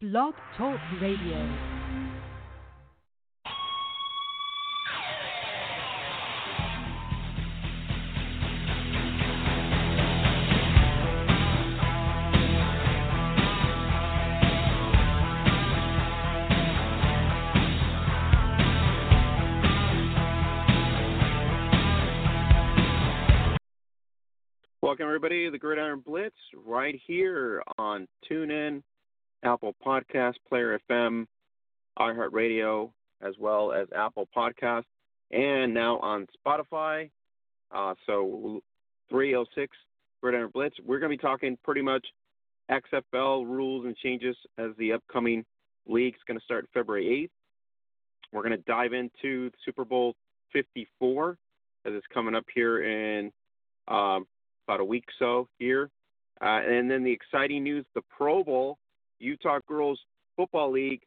Blog Talk Radio. Welcome, everybody, to the Gridiron Blitz right here on TuneIn, Apple Podcast, Player FM, iHeartRadio, as well as Apple Podcast, and now on Spotify. Uh, so 306 Red Gridiron Blitz. We're going to be talking pretty much XFL rules and changes as the upcoming league is going to start February 8th. We're going to dive into Super Bowl 54 as it's coming up here in um, about a week so here. Uh, and then the exciting news the Pro Bowl, Utah Girls Football League,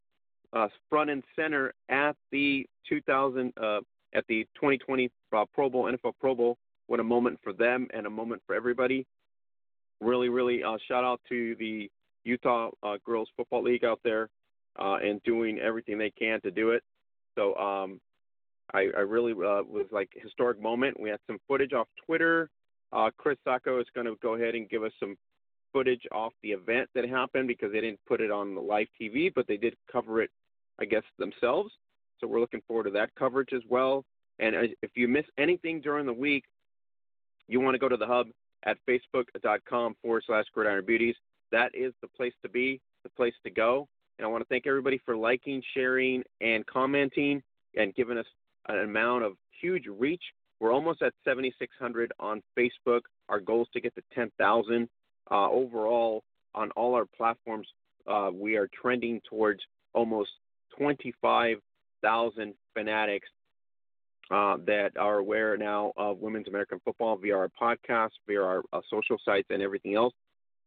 uh, front and center at the 2000 uh, at the 2020 uh, Pro Bowl NFL Pro Bowl. What a moment for them and a moment for everybody. Really, really uh, shout out to the Utah uh, Girls Football League out there uh, and doing everything they can to do it. So um, I, I really was like historic moment. We had some footage off Twitter. Chris Sacco is going to go ahead and give us some footage off the event that happened because they didn't put it on the live TV, but they did cover it, I guess, themselves. So we're looking forward to that coverage as well. And uh, if you miss anything during the week, you want to go to the hub at facebook.com forward slash gridiron beauties. That is the place to be, the place to go. And I want to thank everybody for liking, sharing, and commenting and giving us an amount of huge reach we're almost at 7,600 on Facebook. Our goal is to get to 10,000. Uh, overall, on all our platforms, uh, we are trending towards almost 25,000 fanatics uh, that are aware now of Women's American Football via our podcast, via our social sites, and everything else.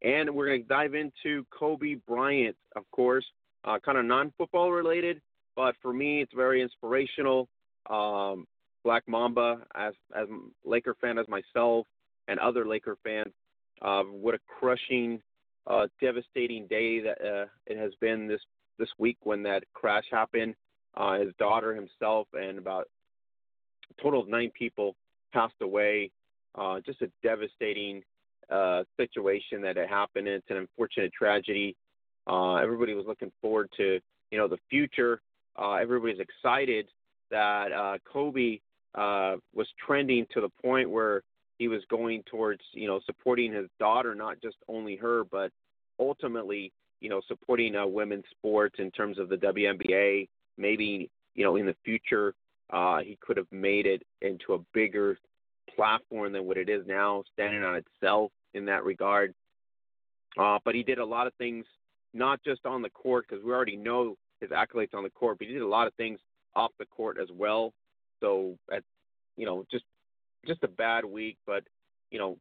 And we're going to dive into Kobe Bryant, of course, kind of non football related, but for me, it's very inspirational. Um, Black Mamba, as as Laker fan as myself and other Laker fans, uh, what a crushing, uh, devastating day that uh, it has been this this week when that crash happened. Uh, his daughter, himself, and about a total of nine people passed away. Uh, just a devastating uh, situation that had happened. It's an unfortunate tragedy. Uh, everybody was looking forward to you know the future. Uh, everybody's excited that uh, Kobe uh, was trending to the point where he was going towards you know supporting his daughter, not just only her, but ultimately you know supporting uh, women's sports in terms of the WNBA. Maybe you know in the future uh, he could have made it into a bigger platform than what it is now, standing on itself in that regard. Uh, but he did a lot of things, not just on the court, because we already know his accolades on the court, but he did a lot of things off the court as well. So at you know just just a bad week, but you know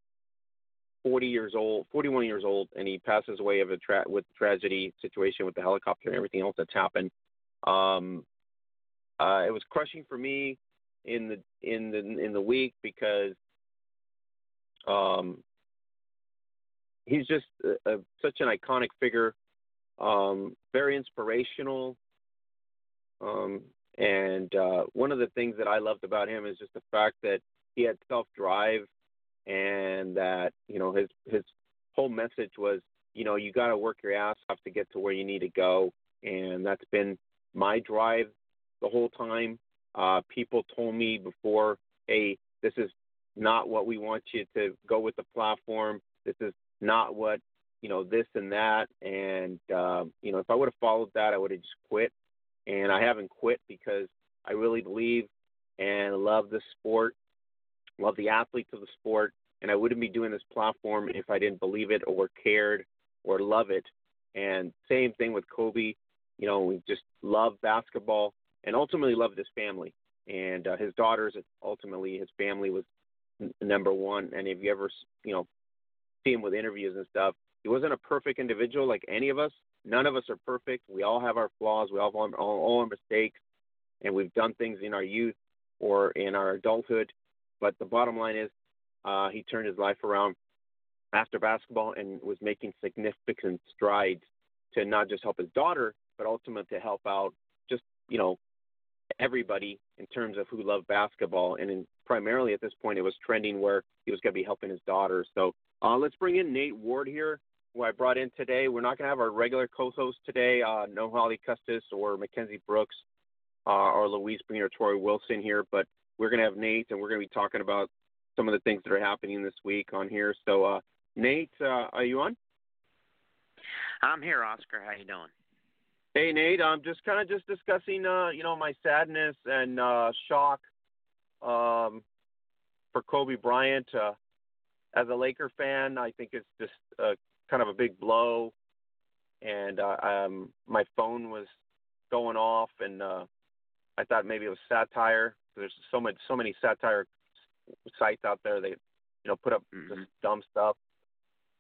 40 years old, 41 years old, and he passes away of a tra- with tragedy situation with the helicopter and everything else that's happened. Um, uh, it was crushing for me in the in the in the week because um, he's just a, a, such an iconic figure, um, very inspirational. Um, and uh, one of the things that I loved about him is just the fact that he had self drive, and that you know his his whole message was, you know, you got to work your ass off to get to where you need to go, and that's been my drive the whole time. Uh, people told me before, hey, this is not what we want you to go with the platform. This is not what you know this and that, and uh, you know if I would have followed that, I would have just quit and I haven't quit because I really believe and love the sport, love the athletes of the sport, and I wouldn't be doing this platform if I didn't believe it or cared or love it. And same thing with Kobe, you know, we just love basketball and ultimately loved his family. And uh, his daughters, ultimately, his family was n- number one. And if you ever, you know, see him with interviews and stuff, he wasn't a perfect individual like any of us, None of us are perfect. We all have our flaws. We all have all, all our mistakes, and we've done things in our youth or in our adulthood. But the bottom line is, uh, he turned his life around after basketball and was making significant strides to not just help his daughter, but ultimately to help out just you know everybody in terms of who loved basketball. And in, primarily at this point, it was trending where he was going to be helping his daughter. So uh, let's bring in Nate Ward here, who I brought in today. We're not going to have our regular co-host today, uh, no Holly Custis or Mackenzie Brooks uh, or Louise Bean or Troy Wilson here, but we're going to have Nate, and we're going to be talking about some of the things that are happening this week on here. So, uh, Nate, uh, are you on? I'm here, Oscar. How you doing? Hey Nate, I'm just kind of just discussing, uh, you know, my sadness and uh, shock um, for Kobe Bryant. Uh, as a Laker fan, I think it's just uh, kind of a big blow. And uh, um, my phone was going off, and uh, I thought maybe it was satire. There's so much, so many satire sites out there that you know put up mm-hmm. this dumb stuff.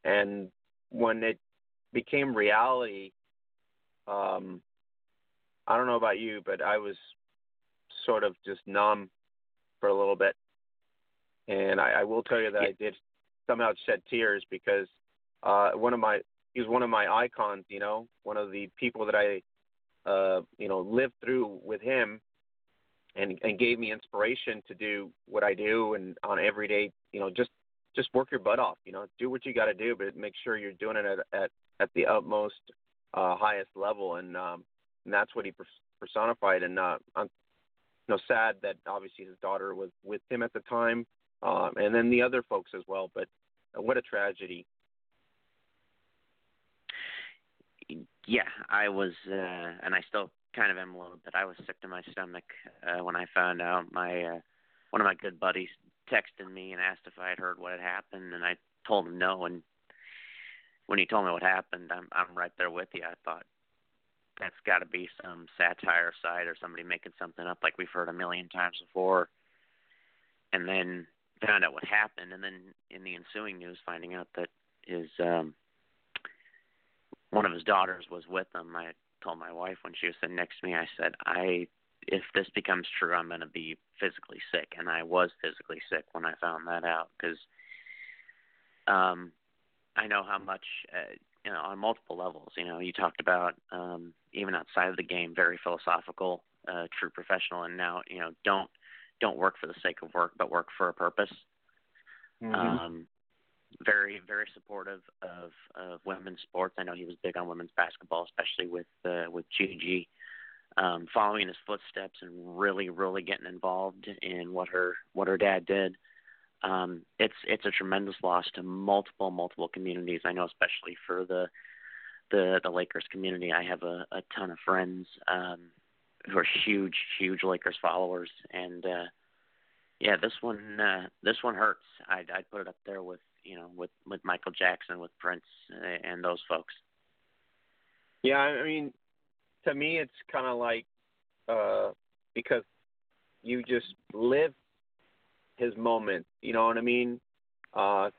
And when it became reality, um, I don't know about you, but I was sort of just numb for a little bit. And I, I will tell you that I did somehow shed tears because uh, one of my he was one of my icons, you know, one of the people that I uh, you know lived through with him, and and gave me inspiration to do what I do and on every day, you know, just just work your butt off, you know, do what you got to do, but make sure you're doing it at at, at the utmost uh, highest level, and um, and that's what he personified. And uh, I'm you know sad that obviously his daughter was with him at the time, um, and then the other folks as well. But uh, what a tragedy. Yeah, I was, uh, and I still kind of little bit. I was sick to my stomach uh, when I found out. My uh, one of my good buddies texted me and asked if I had heard what had happened, and I told him no, and when he told me what happened, I'm I'm right there with you. I thought that's got to be some satire side or somebody making something up like we've heard a million times before. And then found out what happened, and then in the ensuing news, finding out that his um, one of his daughters was with him. I told my wife when she was sitting next to me, I said, "I if this becomes true, I'm going to be physically sick," and I was physically sick when I found that out because um, I know how much, uh, you know, on multiple levels. You know, you talked about um, even outside of the game, very philosophical, uh, true professional, and now you know, don't don't work for the sake of work, but work for a purpose. Mm-hmm. Um, very very supportive of of women's sports. I know he was big on women's basketball, especially with uh, with Gigi. Um, following his footsteps and really, really getting involved in what her what her dad did um, it's it's a tremendous loss to multiple multiple communities. I know, especially for the the the Lakers community. I have a, a ton of friends um, who are huge huge Lakers followers, and uh, yeah, this one uh, this one hurts. I'd I'd put it up there with you know with with Michael Jackson, with Prince, and those folks. Yeah, I mean, to me, it's kind of like uh, because you just live his moment. You know what I mean? Uh,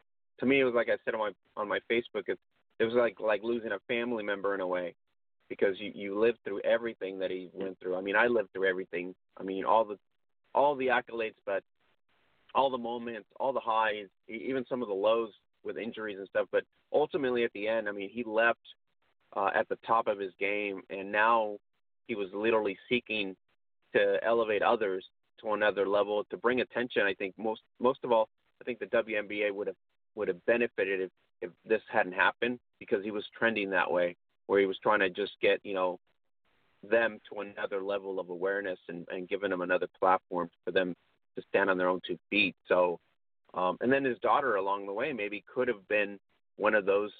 to me, it was like I said on my on my Facebook. It it was like like losing a family member in a way, because you you lived through everything that he went through. I mean, I lived through everything. I mean, all the all the accolades, but all the moments, all the highs, even some of the lows with injuries and stuff. But ultimately, at the end, I mean, he left uh, at the top of his game, and now he was literally seeking to elevate others to another level to bring attention. I think most most of all, I think the WNBA would have would have benefited if if this hadn't happened because he was trending that way, where he was trying to just get you know them to another level of awareness and, and giving them another platform for them to stand on their own two feet. So, um, and then his daughter along the way maybe could have been one of those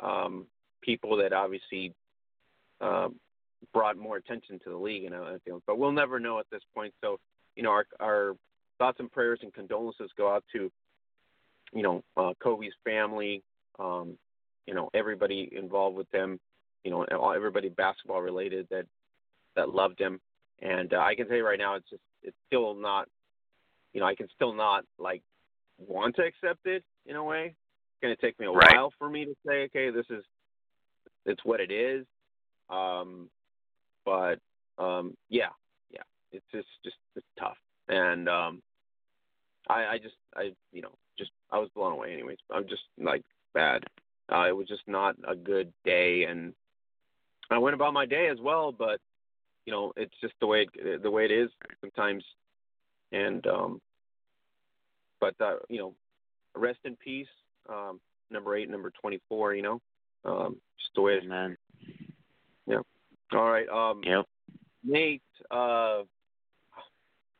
um, people that obviously um, brought more attention to the league. And I feel, but we'll never know at this point. So you know, our, our thoughts and prayers and condolences go out to, you know, uh, Kobe's family, um, you know, everybody involved with them, you know, everybody basketball related that that loved him. And uh, I can tell you right now, it's just it's still not, you know, I can still not like want to accept it in a way. It's going to take me a right. while for me to say, okay, this is it's what it is. Um, but um, yeah, yeah, it's just just it's tough, and um, I I just I you know just I was blown away. Anyways, I'm just like bad. Uh, it was just not a good day, and I went about my day as well, but you know, it's just the way it, the way it is sometimes. And um, but uh, you know, rest in peace. Um, number eight, number twenty-four. You know, um, just the way it is. Man. Yeah. All right. Um, Yep. Nate, uh,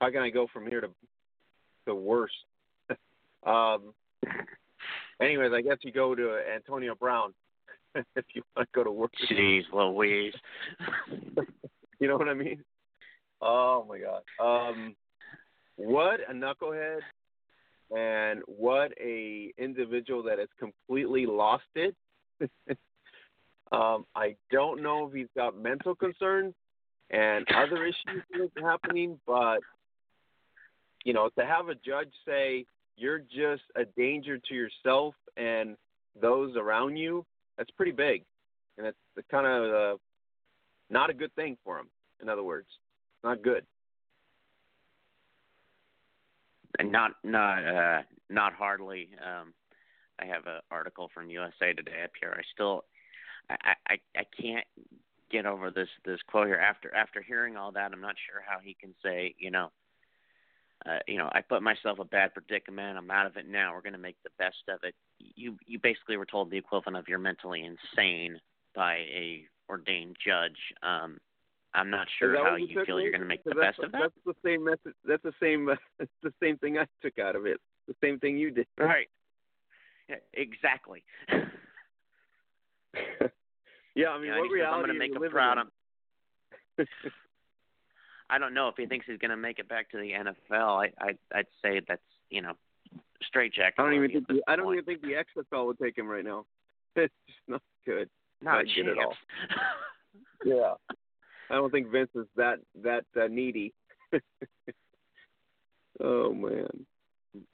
how can I go from here to the worst? um, anyways, I guess you go to Antonio Brown if you want to go to work. Jeez Louise. You know what I mean? Oh my God. Um, what a knucklehead, and what a individual that has completely lost it. um, I don't know if he's got mental concerns and other issues that happening, but you know, to have a judge say you're just a danger to yourself and those around you, that's pretty big, and it's the kind of uh, not a good thing for him. In other words, not good. And not not uh not hardly. Um I have an article from USA Today up here. I still I I I can't get over this this quote here after after hearing all that I'm not sure how he can say, you know, uh, you know, I put myself a bad predicament. I'm out of it now. We're going to make the best of it. You you basically were told the equivalent of you're mentally insane by a ordained judge. Um, I'm not sure how you feel you're going to make the best of that. That's the same message. That's the same. Uh, it's the same thing I took out of it. The same thing you did. Right. Yeah, exactly. yeah, I mean, and what says, I'm going to make him proud. in? I'm, don't know if he thinks he's going to make it back to the NFL. I, I I'd say that's you know straight jacket. I don't even think. The, I don't point. even think the XFL would take him right now. It's just not good. not not good at all. Yeah, I don't think Vince is that that uh, needy. oh man.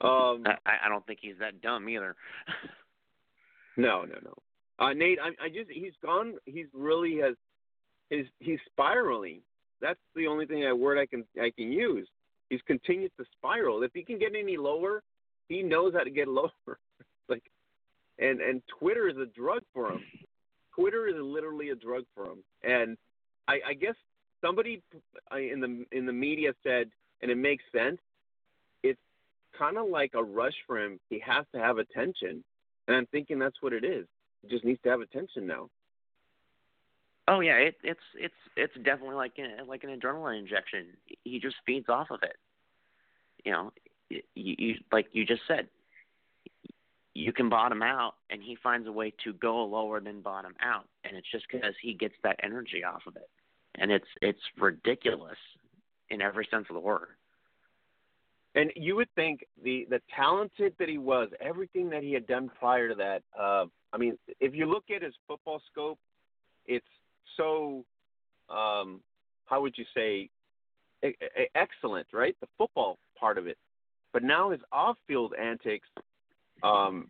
Um, I, I don't think he's that dumb either. No, no, no. Uh, Nate, I, I just he's gone. He's really has. His he's spiraling. That's the only thing I word I can I can use. He's continued to spiral. If he can get any lower, he knows how to get lower. like, and and Twitter is a drug for him. Twitter is literally a drug for him. And I, I guess somebody uh, in the in the media said, and it makes sense. It's kind of like a rush for him. He has to have attention, and I'm thinking that's what it is. He just needs to have attention now. Oh yeah, it, it's it's it's definitely like an, like an adrenaline injection. He just feeds off of it. You know, you, you like you just said, you can bottom out, and he finds a way to go lower than bottom out, and it's just because he gets that energy off of it, and it's it's ridiculous in every sense of the word. And you would think the the talented that he was, everything that he had done prior to that. Uh, I mean, if you look at his football scope, it's so um, how would you say e- e- excellent, right? The football part of it, but now his off-field antics um,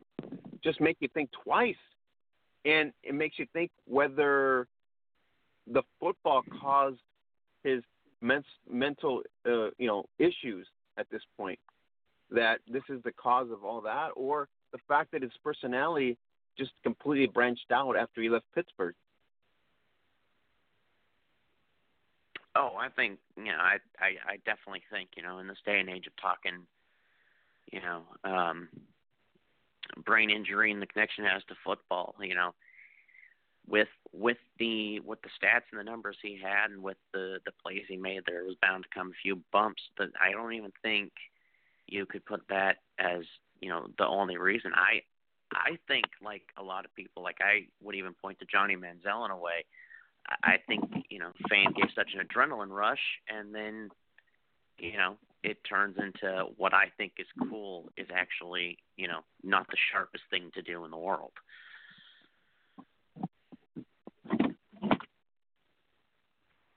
just make you think twice, and it makes you think whether the football caused his men- mental, uh, you know, issues at this point. That this is the cause of all that, or the fact that his personality just completely branched out after he left Pittsburgh. Oh, I think you know, I I I definitely think you know in this day and age of talking, you know, um, brain injury and the connection has to football, you know, with with the with the stats and the numbers he had and with the the plays he made, there was bound to come a few bumps. But I don't even think you could put that as you know the only reason. I I think like a lot of people, like I would even point to Johnny Manziel in a way. I think you know fame gave such an adrenaline rush, and then you know it turns into what I think is cool is actually you know not the sharpest thing to do in the world.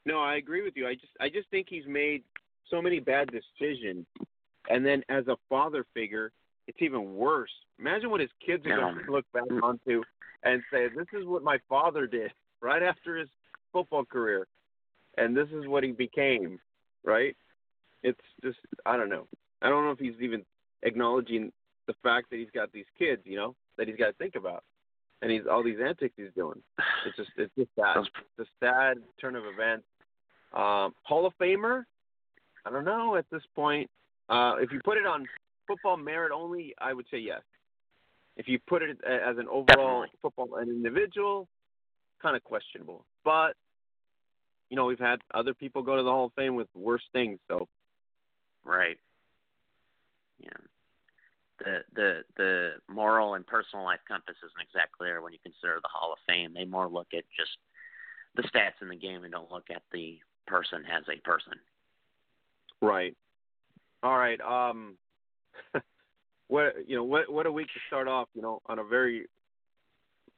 No, I agree with you. I just I just think he's made so many bad decisions, and then as a father figure, it's even worse. Imagine what his kids are going to look back mm. onto and say, "This is what my father did right after his football career, and this is what he became." Right? It's just I don't know. I don't know if he's even acknowledging the fact that he's got these kids. You know that he's got to think about, and he's all these antics he's doing. It's just it's just sad. Those Just sad turn of events. Um, Hall of Famer? I don't know at this point. Uh, if you put it on football merit only, I would say yes. If you put it as an overall Definitely. football an individual, kind of questionable. But you know, we've had other people go to the Hall of Fame with worse things. So Right. Yeah. The the the moral and personal life compass isn't exactly there when you consider the Hall of Fame. They more look at just the stats in the game and don't look at the person as a person. right. All right. Um, what you know, what what a week to start off. You know, on a very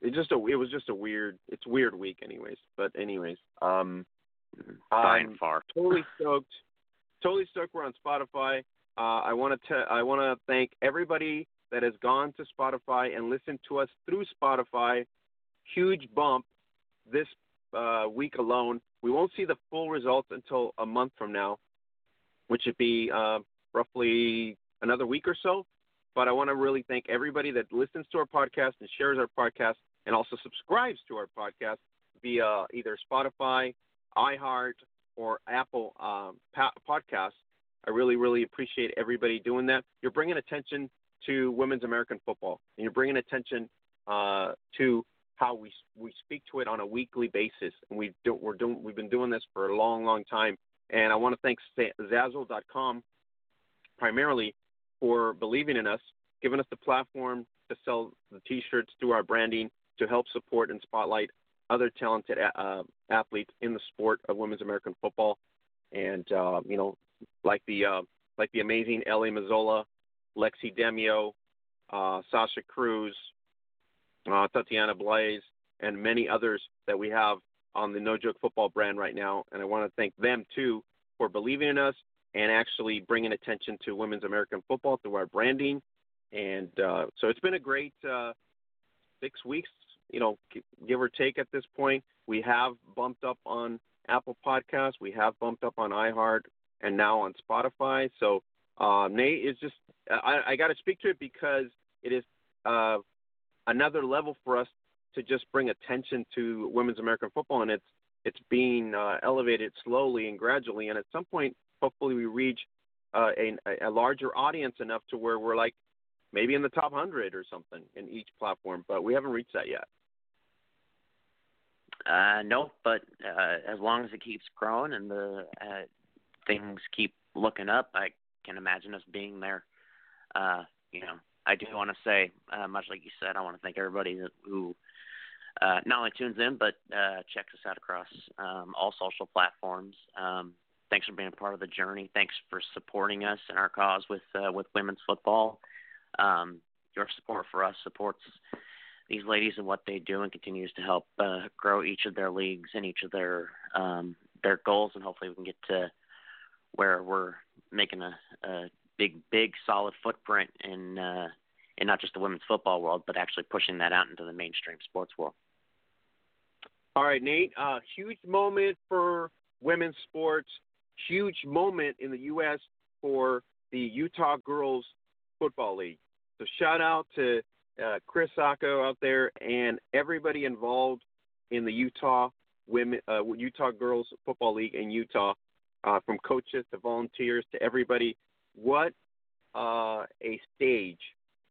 it just a it was just a weird it's weird week anyways. But anyways, um, By and far. totally stoked. Totally stoked. We're on Spotify. Uh, I want to I want to thank everybody that has gone to Spotify and listened to us through Spotify. Huge bump this uh, week alone. We won't see the full results until a month from now, which would be uh, roughly another week or so. But I want to really thank everybody that listens to our podcast and shares our podcast and also subscribes to our podcast via either Spotify, iHeart, or Apple um, pa- podcasts. I really, really appreciate everybody doing that. You're bringing attention to women's American football, and you're bringing attention uh, to how we we speak to it on a weekly basis. And we do, we're doing we've been doing this for a long, long time. And I want to thank Zazzle.com primarily for believing in us, giving us the platform to sell the T-shirts through our branding to help support and spotlight other talented uh, athletes in the sport of women's American football, and uh, you know, like the uh, like the amazing Ellie Mazzola, Lexi Demio, uh, Sasha Cruz, uh, Tatiana Blaze, and many others that we have on the No Joke Football brand right now. And I want to thank them too for believing in us and actually bringing attention to women's American football through our branding. And uh, so it's been a great uh, six weeks, you know, give or take at this point. We have bumped up on Apple Podcasts, we have bumped up on iHeart, and now on Spotify. So uh, Nate is just, I, I got to speak to it because it is uh, another level for us to just bring attention to women's American football, and it's it's being uh, elevated slowly and gradually, and at some point, hopefully, we reach uh, a, a larger audience enough to where we're like maybe in the top hundred or something in each platform, but we haven't reached that yet. Uh, no, but uh, as long as it keeps growing and the uh, things keep looking up, I can imagine us being there. Uh, you know, I do want to say, uh, much like you said, I want to thank everybody who uh, not only tunes in but uh, checks us out across um, all social platforms. Um, thanks for being a part of the journey. Thanks for supporting us and our cause with uh, with women's football. Um, your support for us supports these ladies and what they do and continues to help uh, grow each of their leagues and each of their um, their goals and hopefully we can get to where we're making a, a big big solid footprint in uh, in not just the women's football world but actually pushing that out into the mainstream sports world. All right, Nate. Uh, huge moment for women's sports. Huge moment in the U.S. for the Utah Girls Football League. So shout out to uh, Chris Sacco out there and everybody involved in the Utah women uh, Utah Girls Football League in Utah, uh, from coaches to volunteers to everybody. What uh, a stage!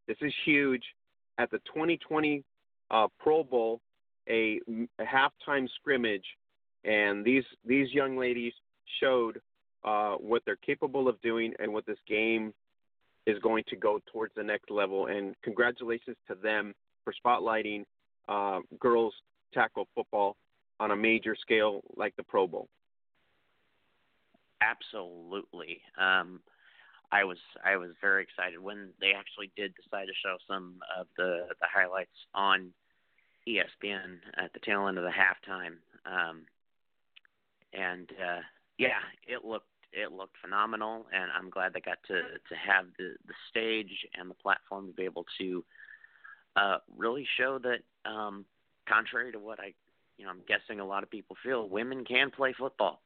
This is huge. At the 2020 uh, Pro Bowl, a, a halftime scrimmage, and these these young ladies showed uh, what they're capable of doing and what this game is going to go towards the next level. And congratulations to them for spotlighting uh, girls tackle football on a major scale like the Pro Bowl. Absolutely. Um, I was I was very excited when they actually did decide to show some of the the highlights on ESPN at the tail end of the halftime. Um, and uh, yeah, it looked it looked phenomenal, and I'm glad they got to to have the the stage and the platform to be able to uh, really show that, um, contrary to what I, you know, I'm guessing a lot of people feel, women can play football.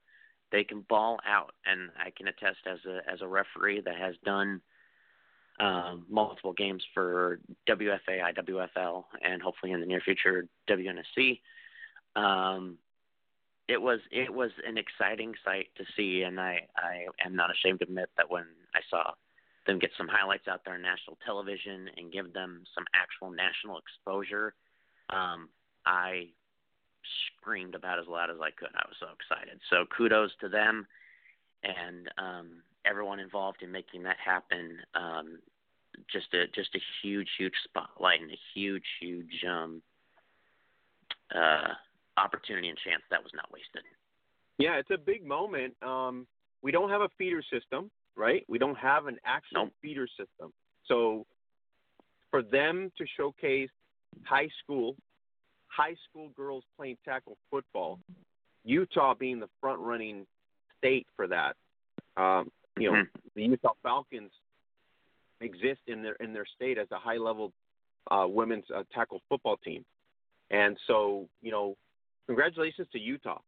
They can ball out, and I can attest as a as a referee that has done um, multiple games for WFA, IWFL, and hopefully in the near future WNFC. Um, it was it was an exciting sight to see, and I I am not ashamed to admit that when I saw them get some highlights out there on national television and give them some actual national exposure, um, I screamed about as loud as I could. I was so excited. So kudos to them and um, everyone involved in making that happen. Um, just a just a huge huge spotlight and a huge huge um, uh, opportunity and chance that was not wasted. Yeah, it's a big moment. Um, we don't have a feeder system, right? We don't have an actual nope. feeder system. So for them to showcase high school, high school girls playing tackle football, Utah being the front running state for that. Um, you know, mm-hmm. the Utah Falconz exist in their in their state as a high level uh, women's uh, tackle football team, and so you know, congratulations to Utah.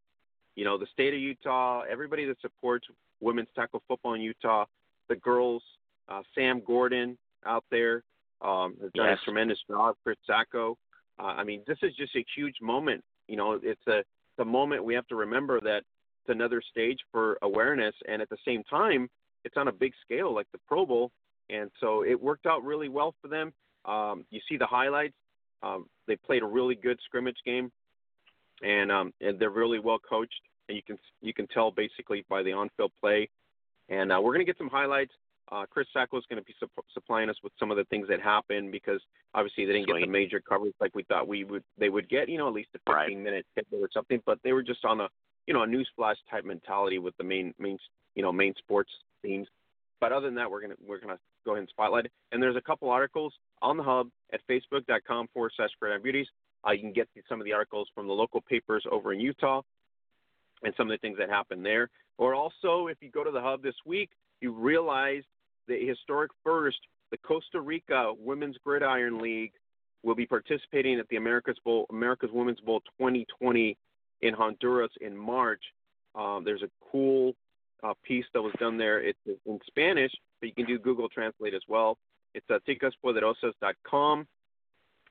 You know, the state of Utah, everybody that supports women's tackle football in Utah, the girls, uh, Sam Gordon out there um, has done yes. a tremendous job. Chris Sacco. Uh, I mean, this is just a huge moment. You know, it's a the moment we have to remember that it's another stage for awareness, and at the same time, it's on a big scale like the Pro Bowl, and so it worked out really well for them. Um, you see the highlights. Um, they played a really good scrimmage game, and um, and they're really well coached, and you can you can tell basically by the on-field play. And uh, we're going to get some highlights. Uh, Chris Sacco is going to be su- supplying us with some of the things that happened because obviously they didn't Sweet. get the major coverage like we thought we would they would get. You know, at least a 15 Right. minute tidbit or something. But they were just on a you know a newsflash type mentality with the main main you know main sports themes. But other than that, we're gonna we're gonna go ahead and spotlight it. And there's a couple articles on the hub at facebook.com forward slash Great Beauties. Uh, you can get some of the articles from the local papers over in Utah and some of the things that happened there. Or also, if you go to the hub this week, you realize the historic first, the Costa Rica Women's Gridiron League will be participating at the America's Bowl, America's Women's Bowl 2020 in Honduras in March. Um, there's a cool uh, piece that was done there. It's in Spanish, but you can do Google Translate as well. It's at ticaspoderosas.com,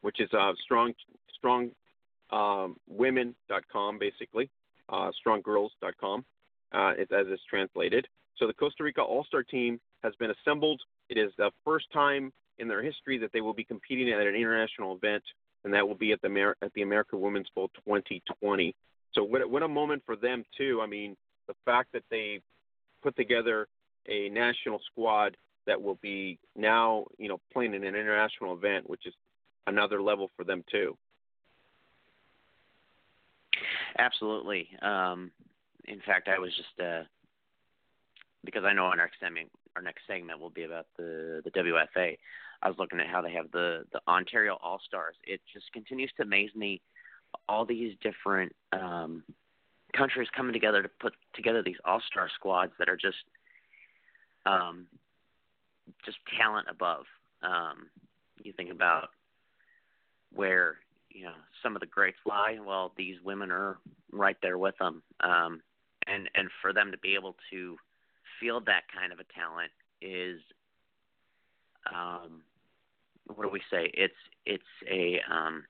which is uh, strong strong um, women.com basically, uh, stronggirls.com, uh, it's, as it's translated. So the Costa Rica All Star team has been assembled. It is the first time in their history that they will be competing at an international event, and that will be at the Amer- at the America Women's Bowl 2020. So what, what a moment for them too. I mean, the fact that they put together a national squad that will be now, you know, playing in an international event, which is another level for them too. Absolutely. Um, in fact, I was just uh, because I know on our segment, our next segment will be about the the WFA. I was looking at how they have the the Ontario All Stars. It just continues to amaze me all these different um, countries coming together to put together these All Star squads that are just um, just talent above. Um, you think about where you know some of the greats lie. Well, these women are right there with them, um, and and for them to be able to field that kind of a talent is, um, what do we say? It's it's a um,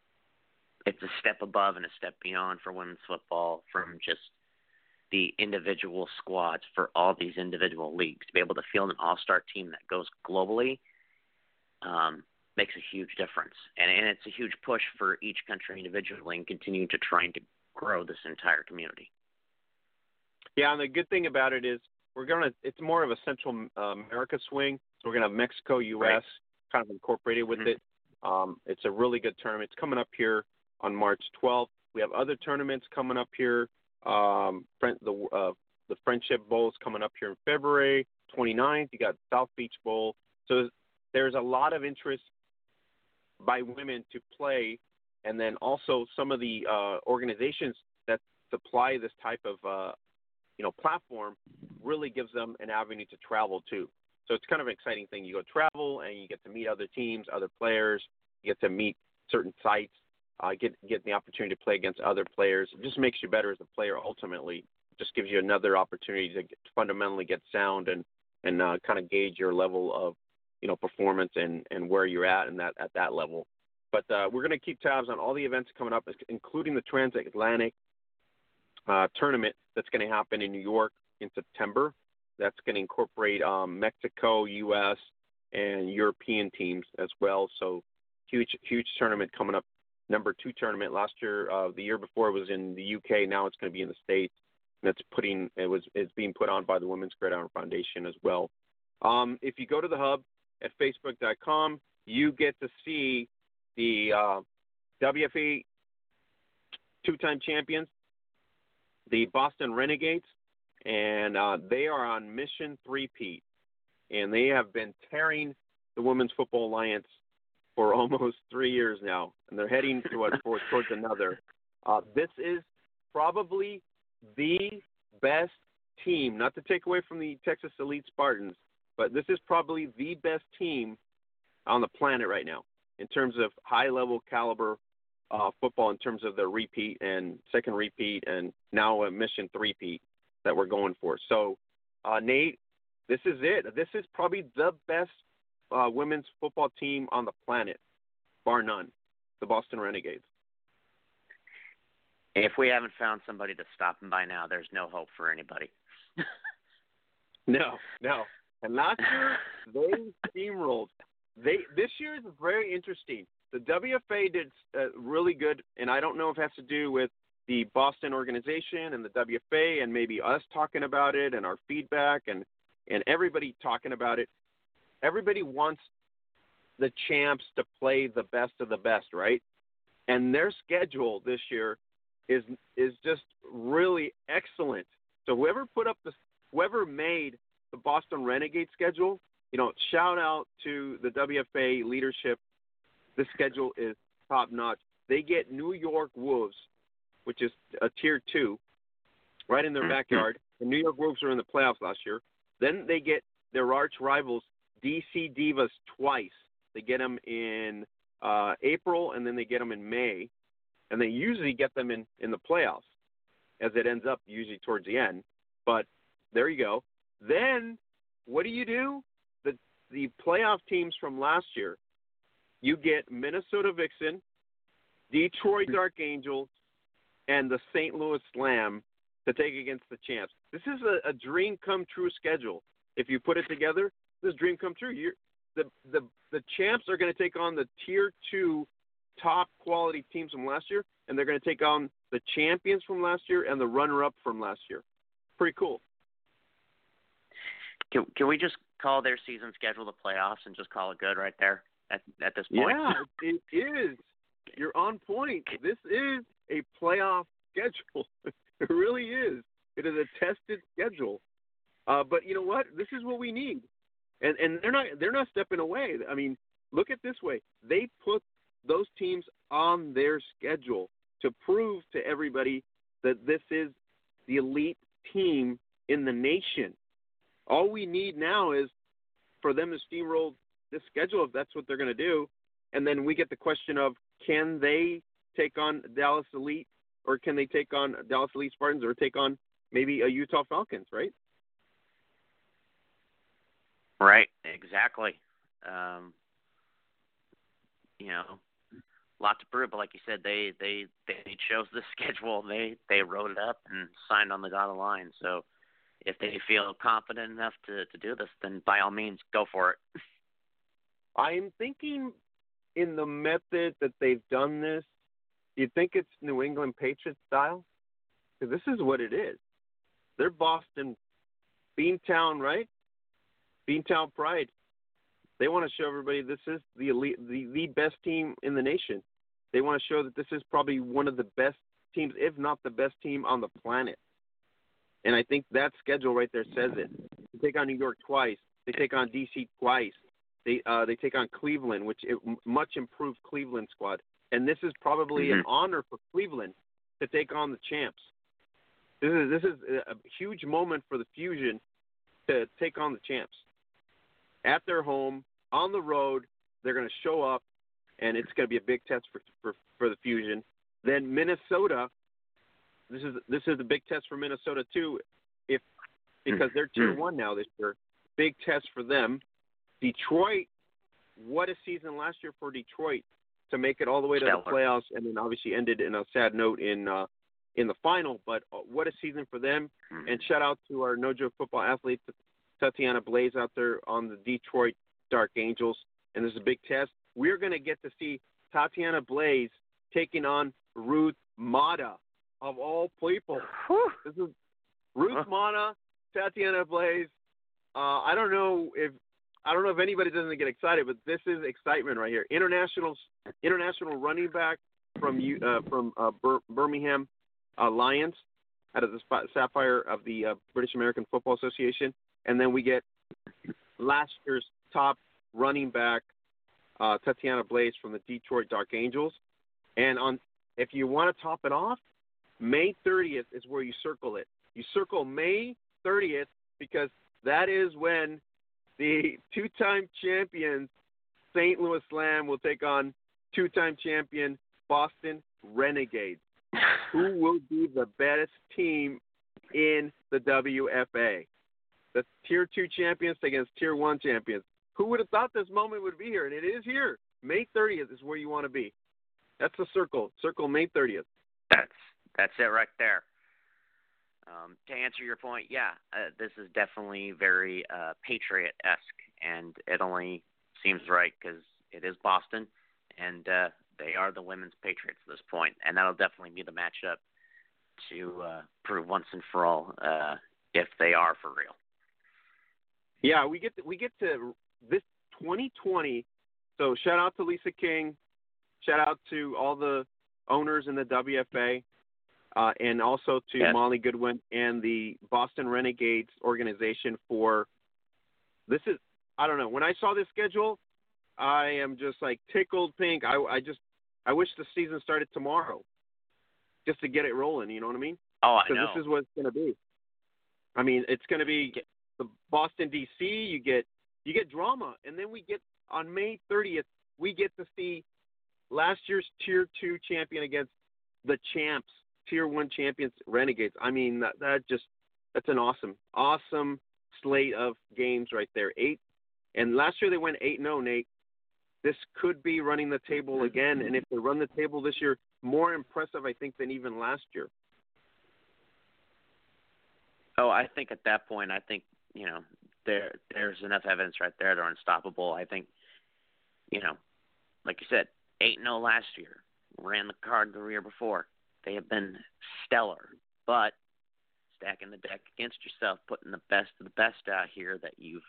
it's a step above and a step beyond for women's football from just the individual squads for all these individual leagues to be able to field an all-star team that goes globally um, makes a huge difference, and, and it's a huge push for each country individually and continuing to trying to grow this entire community. Yeah, and the good thing about it is we're gonna it's more of a Central uh, America swing. So we're gonna have Mexico, U.S. Right. kind of incorporated with Mhm. it. Um, it's a really good tournament. It's coming up here on March 12th. We have other tournaments coming up here. Um, the uh, the Friendship Bowl is coming up here in February 29th. You got South Beach Bowl. So there's a lot of interest by women to play, and then also some of the uh, organizations that supply this type of uh, you know platform really gives them an avenue to travel too. So it's kind of an exciting thing. You go travel and you get to meet other teams, other players. You get to meet certain sites. Uh, get get the opportunity to play against other players. It just makes you better as a player. Ultimately, just gives you another opportunity to get, fundamentally get sound and and uh, kind of gauge your level of you know performance and and where you're at and that at that level. But uh, we're going to keep tabs on all the events coming up, including the transatlantic uh, tournament that's going to happen in New York in September. That's going to incorporate um, Mexico, U.S., and European teams as well. So huge, huge tournament coming up. Number two tournament last year. Uh, the year before was in the UK. Now it's going to be in the states. And it's putting it was it's being put on by the Women's Gridiron Foundation as well. Um, if you go to the hub at facebook.com, you get to see the uh, WFA two-time champions, the Boston Renegades, and uh, they are on mission three-peat, and they have been tearing the Women's Football Alliance for almost three years now, and they're heading towards towards another. Uh, this is probably the best team, not to take away from the Texas Elite Spartans, but this is probably the best team on the planet right now in terms of high level caliber uh, football, in terms of the repeat and second repeat, and now a mission three peat that we're going for. So, uh, Nate, this is it. This is probably the best uh, women's football team on the planet, bar none. The Boston Renegades. If we haven't found somebody to stop them by now, there's no hope for anybody. no, no. And last year they steamrolled. They this year is very interesting. The WFA did uh, really good, and I don't know if it has to do with the Boston organization and the WFA, and maybe us talking about it and our feedback and and everybody talking about it. Everybody wants the champs to play the best of the best, right? And their schedule this year is is just really excellent. So whoever put up the whoever made the Boston Renegade schedule, you know, shout out to the WFA leadership. The schedule is top notch. They get New York Wolves, which is a tier two, right in their mm-hmm. backyard. The New York Wolves are in the playoffs last year. Then they get their arch rivals, DC Divas, twice. They get them in uh, April and then they get them in May and they usually get them in in the playoffs, as it ends up usually towards the end. But there you go. Then what do you do? The the playoff teams from last year, you get Minnesota Vixen, Detroit mm-hmm. Dark Angels, and the St. Louis Slam to take against the champs. This is a, a dream come true schedule. If you put it together, this dream come true. You're, the the the champs are going to take on the tier two top quality teams from last year, and they're going to take on the champions from last year and the runner up from last year. Pretty cool. Can can we just call their season schedule the playoffs and just call it good right there at at this point? Yeah, it is. You're on point. This is a playoff schedule. it really is. It is a tested schedule. Uh, but you know what? This is what we need. And and they're not they're not stepping away. I mean, look at this way. They put those teams on their schedule to prove to everybody that this is the elite team in the nation. All we need now is for them to steamroll this schedule if that's what they're going to do. And then we get the question of can they take on Dallas Elite or can they take on Dallas Elite Spartans or take on maybe a Utah Falconz, right? Right, exactly. Um, you know, lot to prove. But like you said, they they they chose the schedule. They they wrote it up and signed on the dotted line. So if they feel confident enough to to do this, then by all means, go for it. I'm thinking in the method that they've done this. Do you think it's New England Patriots style? Because this is what it is. They're Boston Beantown, right? Beantown Pride. They want to show everybody this is the elite, the, the best team in the nation. They want to show that this is probably one of the best teams, if not the best team on the planet. And I think that schedule right there says it. They take on New York twice. They take on DC twice. They uh, they take on Cleveland, which is much improved Cleveland squad. And this is probably mm-hmm. an honor for Cleveland to take on the champs. This is this is a huge moment for the Fusion to take on the champs at their home on the road. They're going to show up, and it's going to be a big test for, for for the Fusion. Then Minnesota. This is this is a big test for Minnesota too, if because they're tier mm-hmm. one now this year. Big test for them. Detroit. What a season last year for Detroit to make it all the way to Stellar. the playoffs, and then obviously ended in a sad note in uh, in the final. But uh, what a season for them! Mhm. And shout out to our no joke football athlete Tatiana Blaze out there on the Detroit Dark Angels. And this is a big test. We're going to get to see Tatiana Blaze taking on Ruth Mata of all people. Whew. This is Ruth Huh. Mata, Tatiana Blaze. Uh, I don't know if I don't know if anybody doesn't get excited, but this is excitement right here. International international running back from uh, from uh, Bir- Birmingham uh, Lions out of the Sapphire of the uh, British American Football Association, and then we get last year's top running back uh, Tatiana Blaze from the Detroit Dark Angels. And on if you want to top it off, May 30th is where you circle it. You circle May 30th because that is when the two-time champions St. Louis Slam will take on two-time champion Boston Renegades. Who will be the best team in the WFA? The Tier 2 champions against Tier 1 champions. Who would have thought this moment would be here? And it is here. May 30th is where you want to be. That's the circle. Circle May 30th. That's that's it right there. Um, to answer your point, yeah, uh, this is definitely very uh, Patriot esque, and it only seems right because it is Boston, and uh, they are the women's Patriots at this point, and that'll definitely be the matchup to uh, prove once and for all uh, if they are for real. Yeah, we get to, we get to this 2020. So shout out to Lisa King, shout out to all the owners in the WFA, uh, and also to Yes. Molly Goodwin and the Boston Renegades organization for this is I don't know when I saw this schedule, I am just like tickled pink. I I just I wish the season started tomorrow, just to get it rolling. You know what I mean? Oh, I because know. this is what it's going to be. I mean, it's going to be the Boston DC. You get you get drama, and then we get on May 30th. We get to see last year's Tier Two champion against the champs, Tier One champions, Renegades. I mean, that, that just that's an awesome, awesome slate of games right there. Eight, and last year they went eight. No, oh, Nate. This could be running the table again, and if they run the table this year, more impressive, I think, than even last year. Oh, I think at that point, I think you know there there's enough evidence right there they're unstoppable. I think you know, like you said, eight zero oh last year, ran the card the year before. They have been stellar, but stacking the deck against yourself, putting the best of the best out here that you've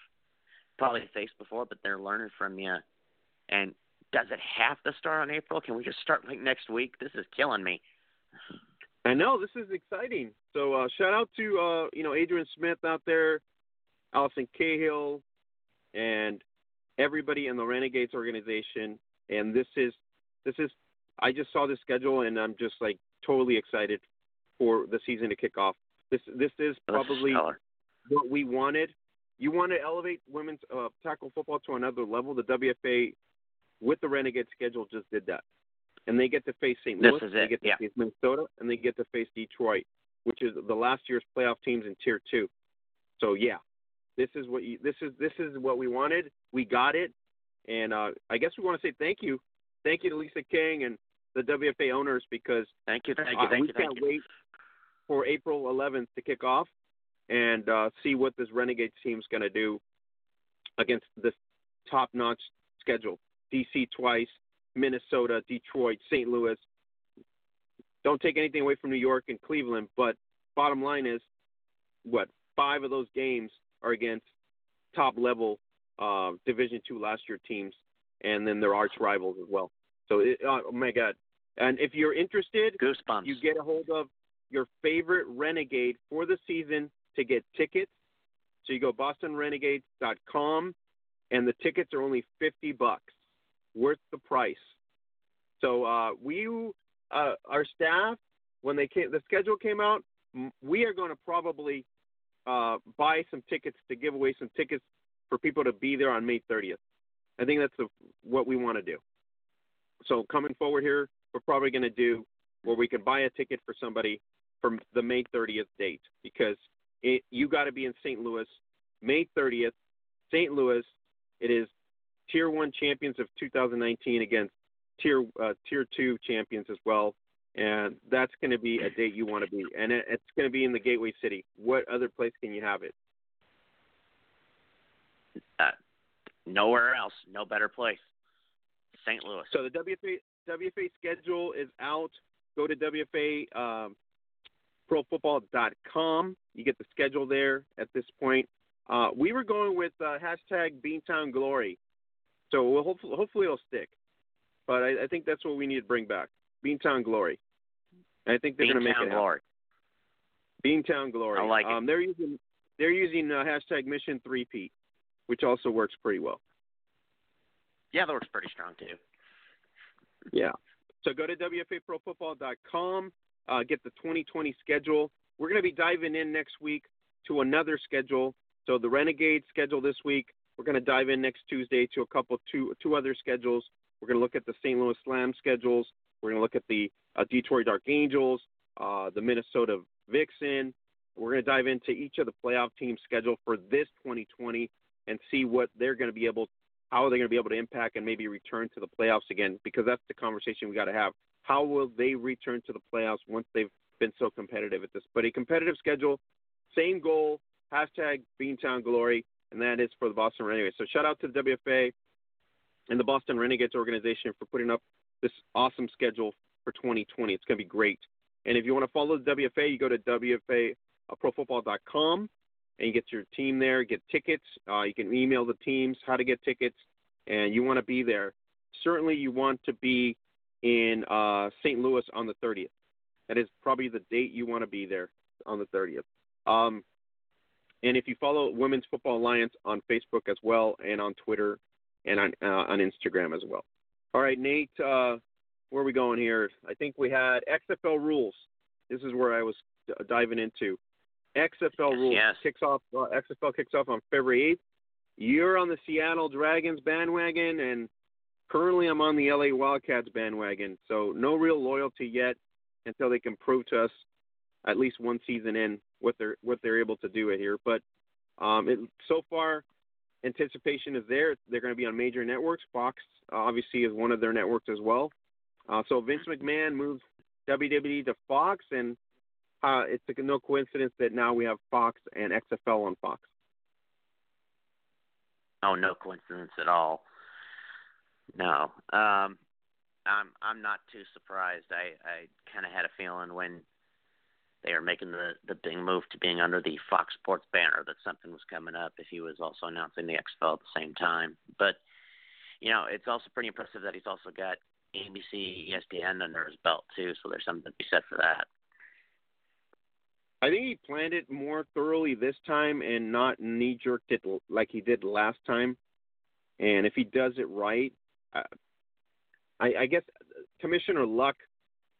probably faced before, but they're learning from you. And does it have to start on April? Can we just start like next week? This is killing me. I know this is exciting. So uh, shout out to uh, you know Adrian Smith out there, Allison Cahill, and everybody in the Renegades organization. And this is this is I just saw the schedule and I'm just like totally excited for the season to kick off. This this is probably what we wanted. You want to elevate women's uh, tackle football to another level. The WFA with the Renegade schedule just did that, and they get to face St. Louis, is they get to yeah. face Minnesota, and they get to face Detroit, which is the last year's playoff teams in Tier Two. So yeah, this is what you, this is this is what we wanted. We got it, and uh, I guess we want to say thank you, thank you to Lisa King and the WFA owners because Thank you, thank you, thank we you, thank can't you. wait for April 11th to kick off and uh, see what this Renegades team's going to do against this top-notch schedule. DC twice, Minnesota, Detroit, St. Louis. Don't take anything away from New York and Cleveland, but bottom line is, what five of those games are against top-level uh, Division Two last year teams, and then their arch rivals as well. So, it, oh my God! And if you're interested, Goosebumps. you get a hold of your favorite renegade for the season to get tickets. So you go bostonrenegades.com, and the tickets are only 50 bucks, worth the price. So uh, we, uh, our staff, when they came, the schedule came out, we are going to probably uh, buy some tickets to give away some tickets for people to be there on May 30th. I think that's the, what we want to do. So coming forward here, we're probably going to do where we can buy a ticket for somebody from the May 30th date because it, you got to be in St. Louis May 30th. St. Louis, it is Tier One champions of 2019 against Tier uh, Tier Two champions as well, and that's going to be a date you want to be, and it, it's going to be in the Gateway City. What other place can you have it? Uh, nowhere else, no better place. St. Louis. So the WFA WFA schedule is out. Go to WFA um, profootball.com. You get the schedule there at this point. Uh, we were going with uh, hashtag Beantown Glory, so we'll hopefully, hopefully it'll stick. But I, I think that's what we need to bring back. Beantown Glory. I think they're going to make it Glory. Happen. Beantown Glory. I like um, They're using they're using uh, hashtag Mission Three Pete, which also works pretty well. Yeah, that works pretty strong too. Yeah. So go to WFAProFootball.com, uh, get the 2020 schedule. We're going to be diving in next week to another schedule. So the Renegade schedule this week. We're going to dive in next Tuesday to a couple two two other schedules. We're going to look at the St. Louis Slam schedules. We're going to look at the uh, Detroit Dark Angels, uh, the Minnesota Vixen. We're going to dive into each of the playoff teams' schedule for this 2020 and see what they're going to be able, how are they going to be able to impact and maybe return to the playoffs again? Because that's the conversation we got to have. How will they return to the playoffs once they've been so competitive at this? But a competitive schedule, same goal, hashtag Beantown Glory, and that is for the Boston Renegades. So shout out to the WFA and the Boston Renegades organization for putting up this awesome schedule for 2020. It's going to be great. And if you want to follow the WFA, you go to WFAProFootball.com uh, and get your team there, get tickets. Uh, you can email the teams how to get tickets, and you want to be there. Certainly, you want to be in uh, St. Louis on the 30th. That is probably the date you want to be there on the 30th. Um, and if you follow Women's Football Alliance on Facebook as well, and on Twitter, and on uh, on Instagram as well. All right, Nate, uh, where are we going here? I think we had XFL rules. This is where I was diving into. XFL rules yes. kicks off. Uh, XFL kicks off on February 8th. You're on the Seattle Dragons bandwagon, and currently I'm on the LA Wildcats bandwagon. So no real loyalty yet until they can prove to us, at least one season in, what they're what they're able to do here. But um, it, so far, anticipation is there. They're going to be on major networks. Fox obviously is one of their networks as well. Uh, so Vince McMahon moves WWE to Fox, and uh, it's a, no coincidence that now we have Fox and XFL on Fox. Oh, no coincidence at all. No, um, I'm I'm not too surprised. I I kind of had a feeling when they are making the the big move to being under the Fox Sports banner that something was coming up if he was also announcing the XFL at the same time. But you know, it's also pretty impressive that he's also got ABC, ESPN under his belt too. So there's something to be said for that. I think he planned it more thoroughly this time and not knee jerked it like he did last time. And if he does it right, uh, I, I guess Commissioner Luck,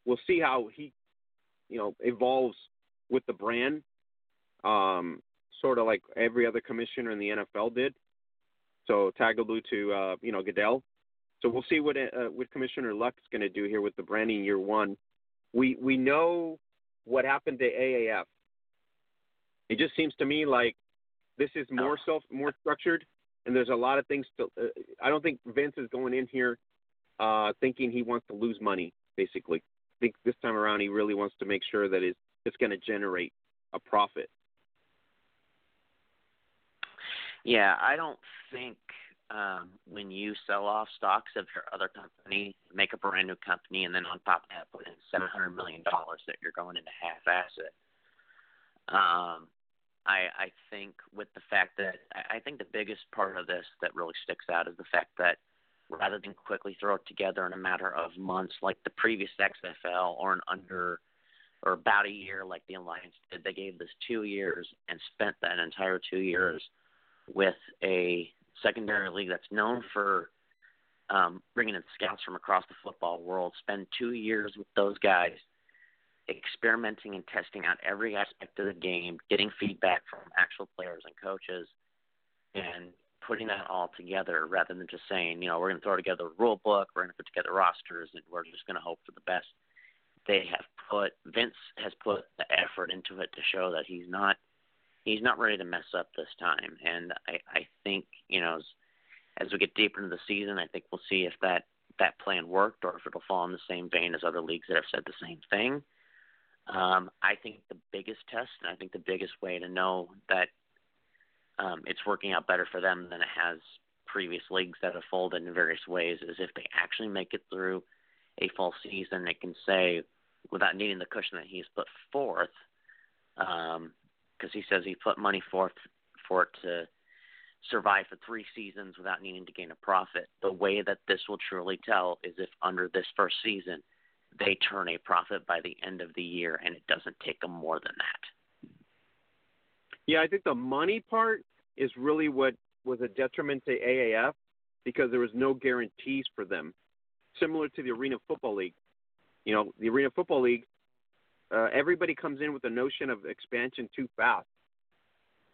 we'll see how he, you know, evolves with the brand, um, sort of like every other commissioner in the NFL did. So Tagliabue to uh, you know Goodell. So we'll see what uh, what Commissioner Luck's going to do here with the branding year one. We we know what happened to AAF. It just seems to me like this is more self more structured, and there's a lot of things to. Uh, I don't think Vince is going in here uh, thinking he wants to lose money. Basically, I think this time around he really wants to make sure that it's it's going to generate a profit. Yeah, I don't think um, when you sell off stocks of your other company, make a brand new company, and then on top of that, put in seven hundred million dollars that you're going into half asset. Um, I I think with the fact that I think the biggest part of this that really sticks out is the fact that rather than quickly throw it together in a matter of months like the previous XFL or an under or about a year like the Alliance did, they gave this two years and spent that entire two years with a secondary league that's known for um, bringing in scouts from across the football world. Spend two years with those guys, experimenting and testing out every aspect of the game, getting feedback from actual players and coaches, and putting that all together rather than just saying, you know, we're going to throw together a rule book, we're going to put together rosters, and we're just going to hope for the best. They have put Vince has put the effort into it to show that he's not he's not ready to mess up this time. And I, I think, you know, as, as we get deeper into the season, I think we'll see if that that plan worked or if it'll fall in the same vein as other leagues that have said the same thing. Um, I think the biggest test, and I think the biggest way to know that um, it's working out better for them than it has previous leagues that have folded in various ways, is if they actually make it through a full season, they can say, without needing the cushion that he's put forth, because he says he put money forth for it to survive for three seasons without needing to gain a profit. The way that this will truly tell is if under this first season they turn a profit by the end of the year and it doesn't take them more than that. Yeah, I think the money part is really what was a detriment to AAF because there was no guarantees for them. Similar to the Arena Football League. You know, the Arena Football League, uh, everybody comes in with the notion of expansion too fast.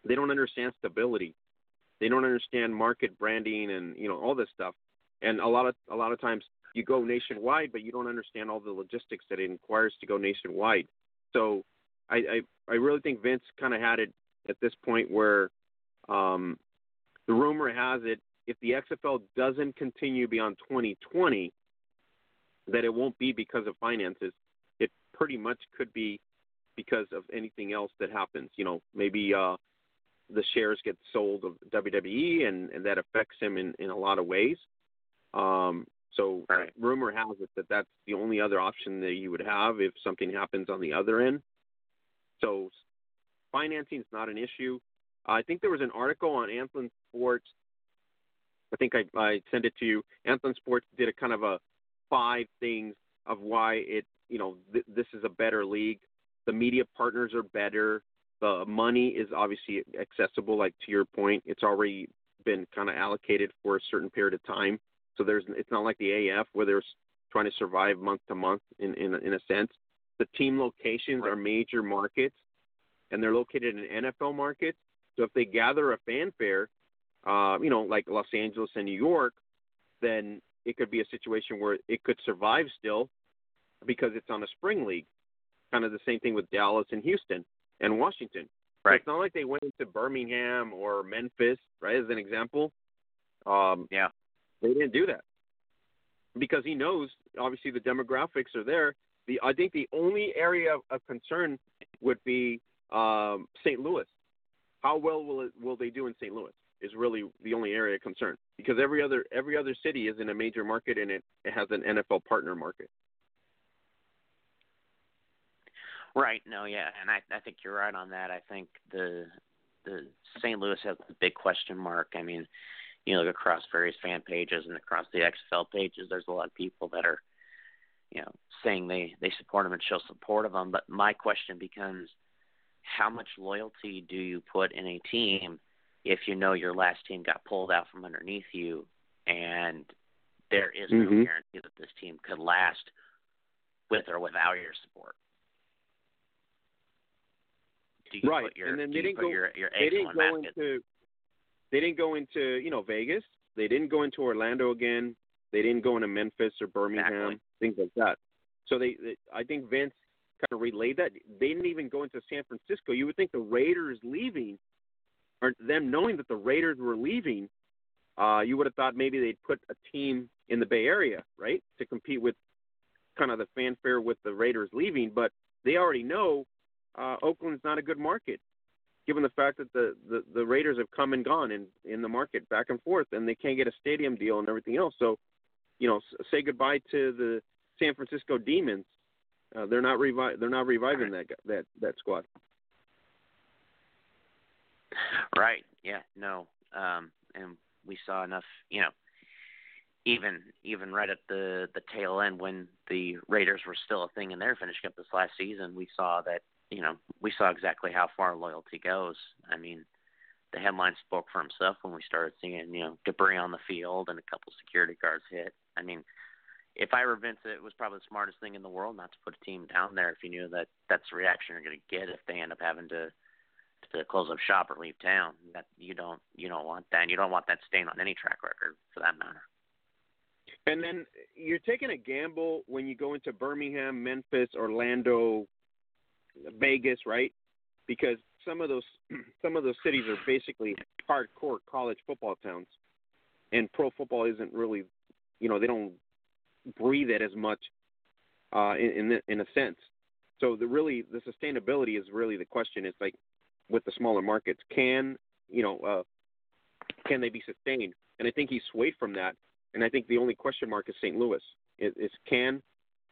They don't understand stability. They don't understand market branding and you know all this stuff. And a lot of a lot of times you go nationwide, but you don't understand all the logistics that it requires to go nationwide. So I I, I really think Vince kind of had it at this point where um, the rumor has it if the XFL doesn't continue beyond 2020, that it won't be because of finances. Pretty much could be because of anything else that happens. You know, maybe uh, the shares get sold of WWE, and, and that affects him in, in a lot of ways. Um, so right. rumor has it that that's the only other option that you would have if something happens on the other end. So financing is not an issue. I think there was an article on Anthem Sports. I think I, I sent it to you. Anthem Sports did a kind of a five things of why it, you know, th- this is a better league. The media partners are better. The money is obviously accessible. Like to your point, it's already been kind of allocated for a certain period of time. So there's, it's not like the AF where they're trying to survive month to month in in, in a sense. The team locations are major markets, and they're located in NFL markets. So if they gather a fanfare, uh, you know, like Los Angeles and New York, then it could be a situation where it could survive still because it's on a spring league. Kind of the same thing with Dallas and Houston and Washington. Right. So it's not like they went into Birmingham or Memphis, right, as an example. Um, yeah. They didn't do that because he knows obviously the demographics are there. The I think the only area of, of concern would be um, St. Louis. How well will it will they do in St. Louis? Is really the only area of concern because every other every other city is in a major market and it, it has an NFL partner market. Right. No. Yeah. And I I think you're right on that. I think the the St. Louis has a big question mark. I mean, you look across various fan pages and across the XFL pages, there's a lot of people that are, you know, saying they they support them and show support of them. But my question becomes, how much loyalty do you put in a team if you know your last team got pulled out from underneath you and there is no mm-hmm. guarantee that this team could last with or without your support? Do you right, put your, and then they didn't go. your, your they didn't go basket? into. They didn't go into you know Vegas. They didn't go into Orlando again. They didn't go into Memphis or Birmingham, Exactly. things like that. So they, they, I think Vince kind of relayed that. They didn't even go into San Francisco. You would think the Raiders leaving, or them knowing that the Raiders were leaving, uh, you would have thought maybe they'd put a team in the Bay Area, right, to compete with kind of the fanfare with the Raiders leaving. But they already know uh, Oakland's not a good market, given the fact that the, the the Raiders have come and gone in in the market back and forth, and they can't get a stadium deal and everything else. So, you know, say goodbye to the San Francisco Demons. Uh, they're not revi- They're not reviving that that that squad. Right. Yeah. No. Um, and we saw enough. You know, even even right at the the tail end when the Raiders were still a thing and they're finishing up this last season, we saw that. You know, we saw exactly how far loyalty goes. I mean, the headline spoke for himself when we started seeing you know debris on the field and a couple security guards hit. I mean, if I were Vince, it was probably the smartest thing in the world not to put a team down there if you knew that that's the reaction you're going to get if they end up having to to close up shop or leave town. That you don't you don't want that. And you don't want that stain on any track record for that matter. And then you're taking a gamble when you go into Birmingham, Memphis, Orlando, Vegas, right? Because some of those some of those cities are basically hardcore college football towns, and pro football isn't really, you know, they don't breathe it as much uh, in in, in a sense. So the really the sustainability is really the question. It's like with the smaller markets, can you know uh, can they be sustained? And I think he swayed from that. And I think the only question mark is St. Louis. Is, is can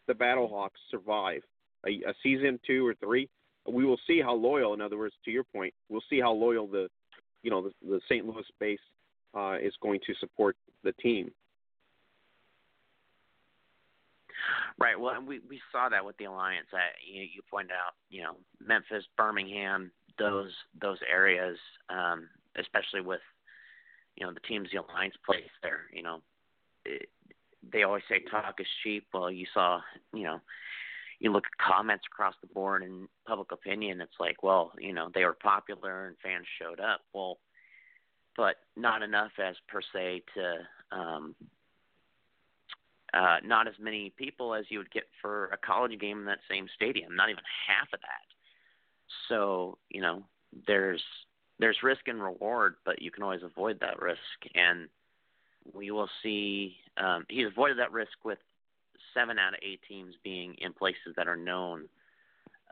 the Battlehawks survive a, a season two or three? We will see how loyal. In other words, to your point, we'll see how loyal the you know the, the St. Louis base uh, is going to support the team. Right. Well, and we we saw that with the alliance. I, you, you pointed out, you know, Memphis, Birmingham, those those areas, um, especially with, you know, the teams the alliance plays there. You know, it, they always say talk is cheap. Well, you saw, you know, you look at comments across the board and public opinion. It's like, well, you know, they were popular and fans showed up. Well, but not enough as per se to um, uh, not as many people as you would get for a college game in that same stadium. Not even half of that. So you know, there's there's risk and reward, but you can always avoid that risk. And we will see. Um, he's avoided that risk with seven out of eight teams being in places that are known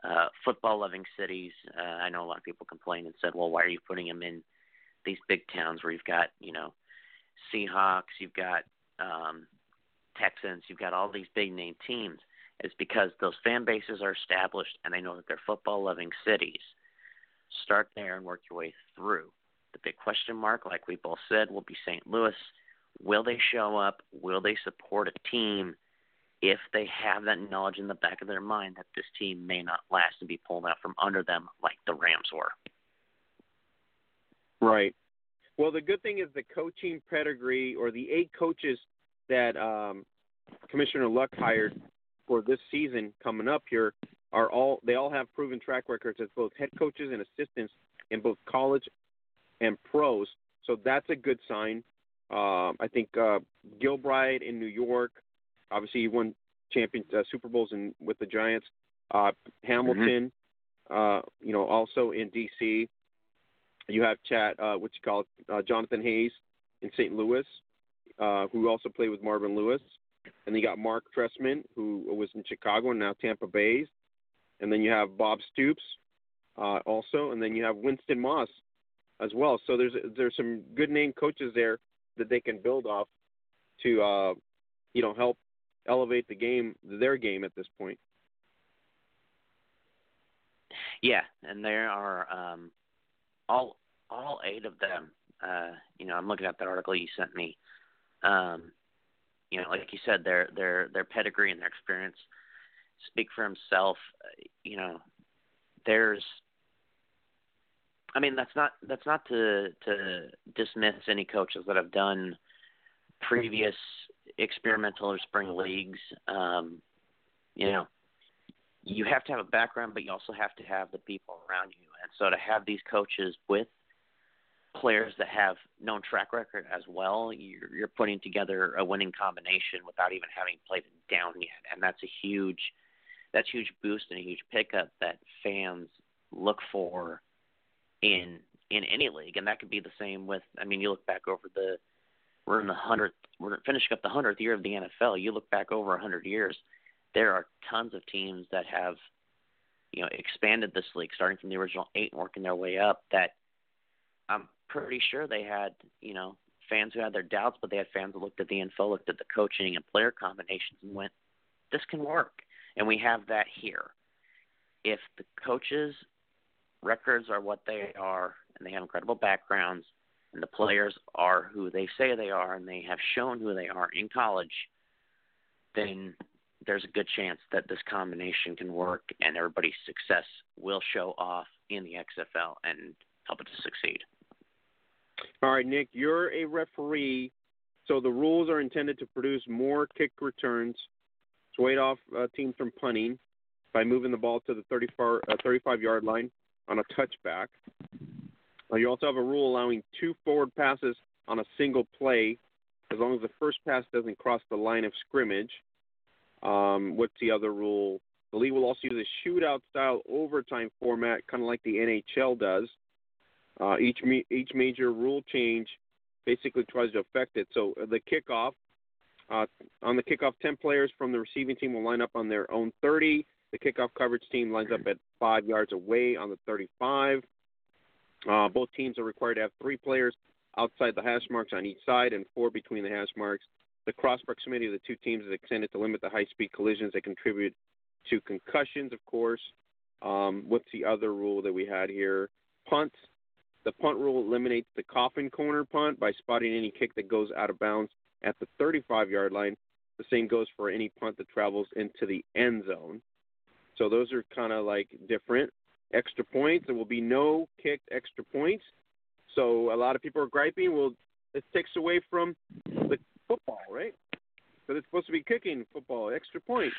uh, football loving cities. Uh, I know a lot of people complained and said, well, why are you putting him in these big towns where you've got you know Seahawks, you've got um, Texans, you've got all these big name teams. It's because those fan bases are established and they know that they're football loving cities. Start there and work your way through. The big question mark, like we both said, will be St. Louis. Will they show up? Will they support a team if they have that knowledge in the back of their mind that this team may not last and be pulled out from under them like the Rams were? Right. Well, the good thing is the coaching pedigree or the eight coaches that um, Commissioner Luck hired for this season coming up here are all they all have proven track records as both head coaches and assistants in both college and pros. So that's a good sign. Um, I think uh, Gilbride in New York, obviously he won champion uh, Super Bowls in with the Giants. Uh, Hamilton, mm-hmm. uh, you know, also in D.C. You have Chad, uh, what you call it, uh, Jonathan Hayes in St. Louis, uh, who also played with Marvin Lewis. And then you got Mark Trestman, who was in Chicago and now Tampa Bay. And then you have Bob Stoops, uh, also, and then you have Winston Moss as well. So there's there's some good name coaches there that they can build off to uh, you know help elevate the game their game at this point. Yeah, and there are um, all all eight of them. Uh, you know, I'm looking at that article you sent me. Um, you know, like you said, their their their pedigree and their experience speak for himself. You know, there's. I mean, that's not that's not to to dismiss any coaches that have done previous experimental or spring leagues. Um, you know, you have to have a background, but you also have to have the people around you. And so to have these coaches with players that have known track record as well, you're, you're putting together a winning combination without even having played it down yet, and that's a huge that's huge boost and a huge pickup that fans look for in in any league, and that could be the same with. I mean, you look back over the we're in the hundredth we're finishing up the hundredth year of the NFL. You look back over a hundred years, there are tons of teams that have you know expanded this league, starting from the original eight and working their way up. That I'm pretty sure they had, you know, fans who had their doubts, but they had fans that looked at the info, looked at the coaching and player combinations, and went, "This can work." And we have that here. If the coaches' records are what they are, and they have incredible backgrounds, and the players are who they say they are, and they have shown who they are in college, then there's a good chance that this combination can work, and everybody's success will show off in the XFL and help it to succeed. All right, Nick, you're a referee, so the rules are intended to produce more kick returns, to swayed off uh, teams from punting by moving the ball to the 34, uh, 35 yard line on a touchback. You also have a rule allowing two forward passes on a single play as long as the first pass doesn't cross the line of scrimmage. Um, what's the other rule? The league will also use a shootout style overtime format, kind of like the NHL does. Uh, each each major rule change basically tries to affect it. So uh, the kickoff Uh, on the kickoff, 10 players from the receiving team will line up on their own 30. The kickoff coverage team lines up at five yards away on the 35. Uh, both teams are required to have three players outside the hash marks on each side and four between the hash marks. The cross proximity of the two teams is extended to limit the high speed collisions that contribute to concussions, of course. Um, what's the other rule that we had here? Punts. The punt rule eliminates the coffin corner punt by spotting any kick that goes out of bounds at the 35 yard line. The same goes for any punt that travels into the end zone. So those are kind of like different. Extra points. There will be no kicked extra points. So a lot of people are griping. Well, it takes away from the football, right? Because it's supposed to be kicking football, extra points.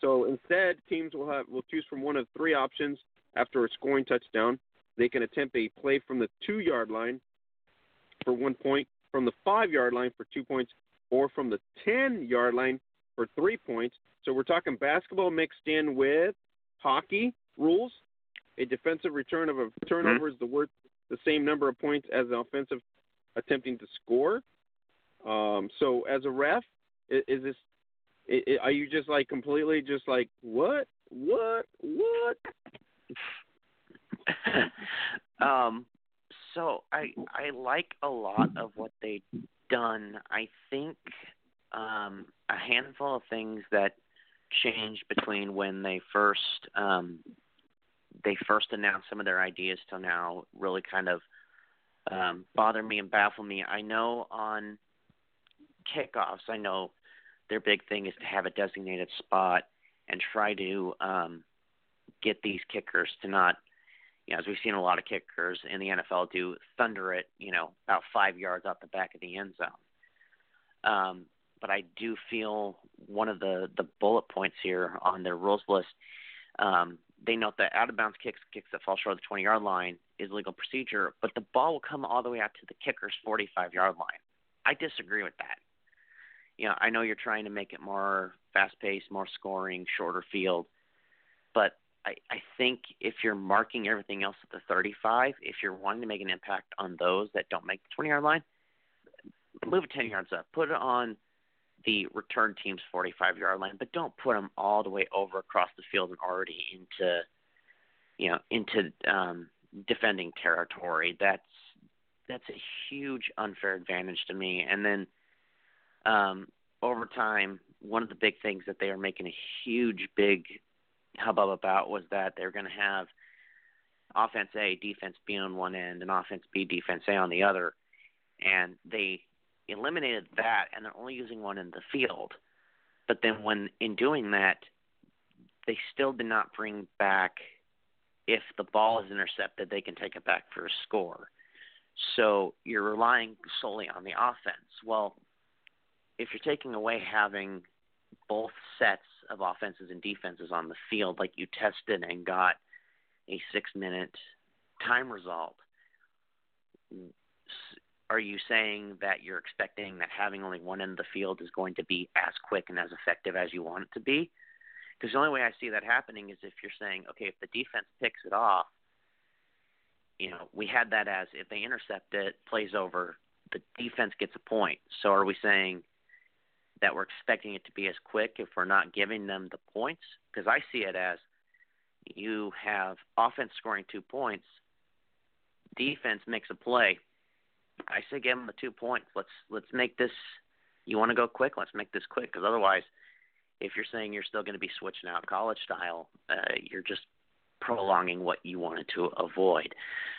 So instead, teams will have will choose from one of three options after a scoring touchdown. They can attempt a play from the two yard line for one point, from the five yard line for two points, or from the ten yard line for three points. So we're talking basketball mixed in with hockey rules. A defensive return of a turnover mm-hmm. is the worth the same number of points as an offensive attempting to score. Um, so as a ref, is, is this? Is, are you just like completely just like what, what, what? um, so I I like a lot of what they've done. I think um, a handful of things that changed between when they first um, they first announced some of their ideas till now really kind of um, bother me and baffle me. I know on kickoffs, I know their big thing is to have a designated spot and try to um, get these kickers to not, you know, as we've seen a lot of kickers in the NFL do, thunder it, you know, about five yards out the back of the end zone. Um, but I do feel one of the the bullet points here on their rules list um, they note that out of bounds kicks, kicks that fall short of the 20 yard line, is legal procedure, but the ball will come all the way out to the kicker's 45 yard line. I disagree with that. You know, I know you're trying to make it more fast paced, more scoring, shorter field, but I, I think if you're marking everything else at the 35, if you're wanting to make an impact on those that don't make the 20 yard line, move it 10 yards up. Put it on the return team's 45 yard line, but don't put them all the way over across the field and already into, you know, into um, defending territory. That's that's a huge unfair advantage to me. And then um, over time, one of the big things that they are making a huge big hubbub about was that they're going to have offense A, defense B on one end, and offense B, defense A on the other. And they eliminated that and they're only using one in the field. But then when in doing that, they still did not bring back if the ball is intercepted, they can take it back for a score. So you're relying solely on the offense. Well, if you're taking away having both sets of offenses and defenses on the field, like you tested and got a six minute time result, are you saying that you're expecting that having only one end of the field is going to be as quick and as effective as you want it to be? Because the only way I see that happening is if you're saying, okay, if the defense picks it off, you know, we had that as if they intercept it, plays over, the defense gets a point. So are we saying that we're expecting it to be as quick if we're not giving them the points? Because I see it as you have offense scoring two points, defense makes a play, I say give them the two points. Let's let's make this. You want to go quick? Let's make this quick because otherwise, if you're saying you're still going to be switching out college style, uh, you're just prolonging what you wanted to avoid.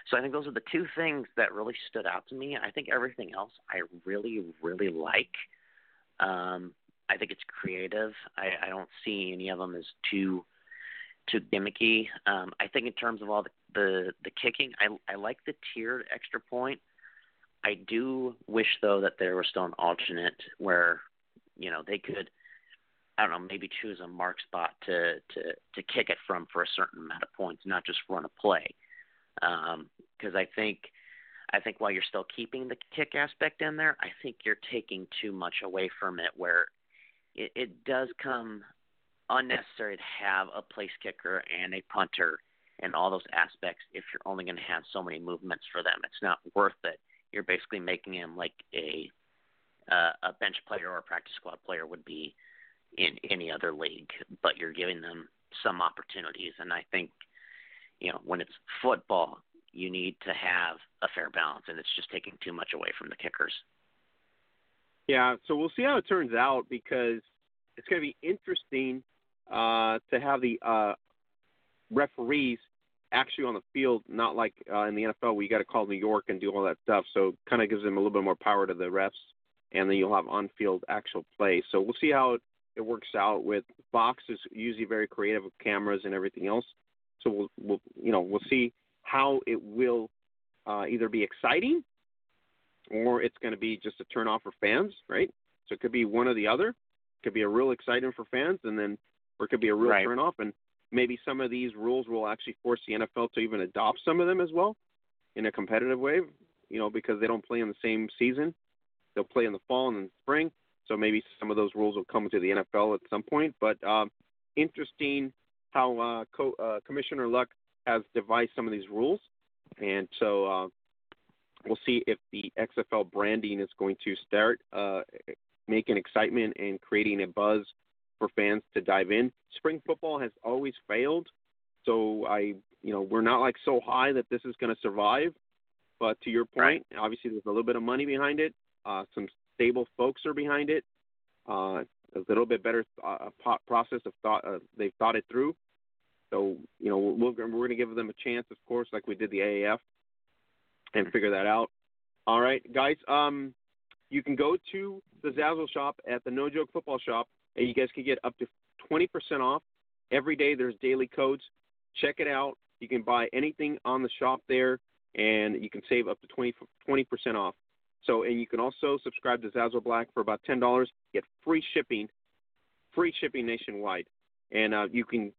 So I think those are the two things that really stood out to me. I think everything else I really really like. Um, I think it's creative. I, I don't see any of them as too too gimmicky. Um, I think in terms of all the the, the kicking, I I like the tiered extra point. I do wish though that there was still an alternate where, you know, they could I don't know, maybe choose a mark spot to to to kick it from for a certain amount of points, not just run a play. Because um, I think I think while you're still keeping the kick aspect in there, I think you're taking too much away from it. Where it, it does come unnecessary to have a place kicker and a punter and all those aspects if you're only going to have so many movements for them. It's not worth it you're basically making him like a uh, a bench player or a practice squad player would be in any other league, but you're giving them some opportunities. And I think, you know, when it's football, you need to have a fair balance, and it's just taking too much away from the kickers. Yeah, so we'll see how it turns out because it's going to be interesting uh, to have the uh, referees actually on the field, not like uh, in the NFL where you got to call New York and do all that stuff. So kind of gives them a little bit more power to the refs, and then you'll have on-field actual play. So we'll see how it, it works out. With Fox is usually very creative with cameras and everything else. So we'll, we'll you know we'll see how it will uh, either be exciting or it's going to be just a turn off for fans, right? So it could be one or the other. It could be a real exciting for fans, and then or it could be a real right. turn off. And maybe some of these rules will actually force the NFL to even adopt some of them as well in a competitive way. You know, because they don't play in the same season, they'll play in the fall and in the spring. So maybe some of those rules will come to the NFL at some point. But um, interesting how uh, Co- uh, Commissioner Luck has devised some of these rules, and so uh, we'll see if the XFL branding is going to start uh, making excitement and creating a buzz for fans to dive in. Spring football has always failed, so I, you know, we're not like so high that this is going to survive. But to your point, right. obviously there's a little bit of money behind it. Uh, some stable folks are behind it. Uh, a little bit better uh, process of thought. Uh, they've thought it through. So you know we're, we're going to give them a chance, of course, like we did the AAF, and figure that out. All right, guys. Um, you can go to the Zazzle shop at the No Joke Football Shop, and you guys can get up to 20% off every day. There's daily codes. Check it out. You can buy anything on the shop there, and you can save up to 20 20% off. So, and you can also subscribe to Zazzle Black for about ten dollars. Get free shipping, free shipping nationwide, and uh, you can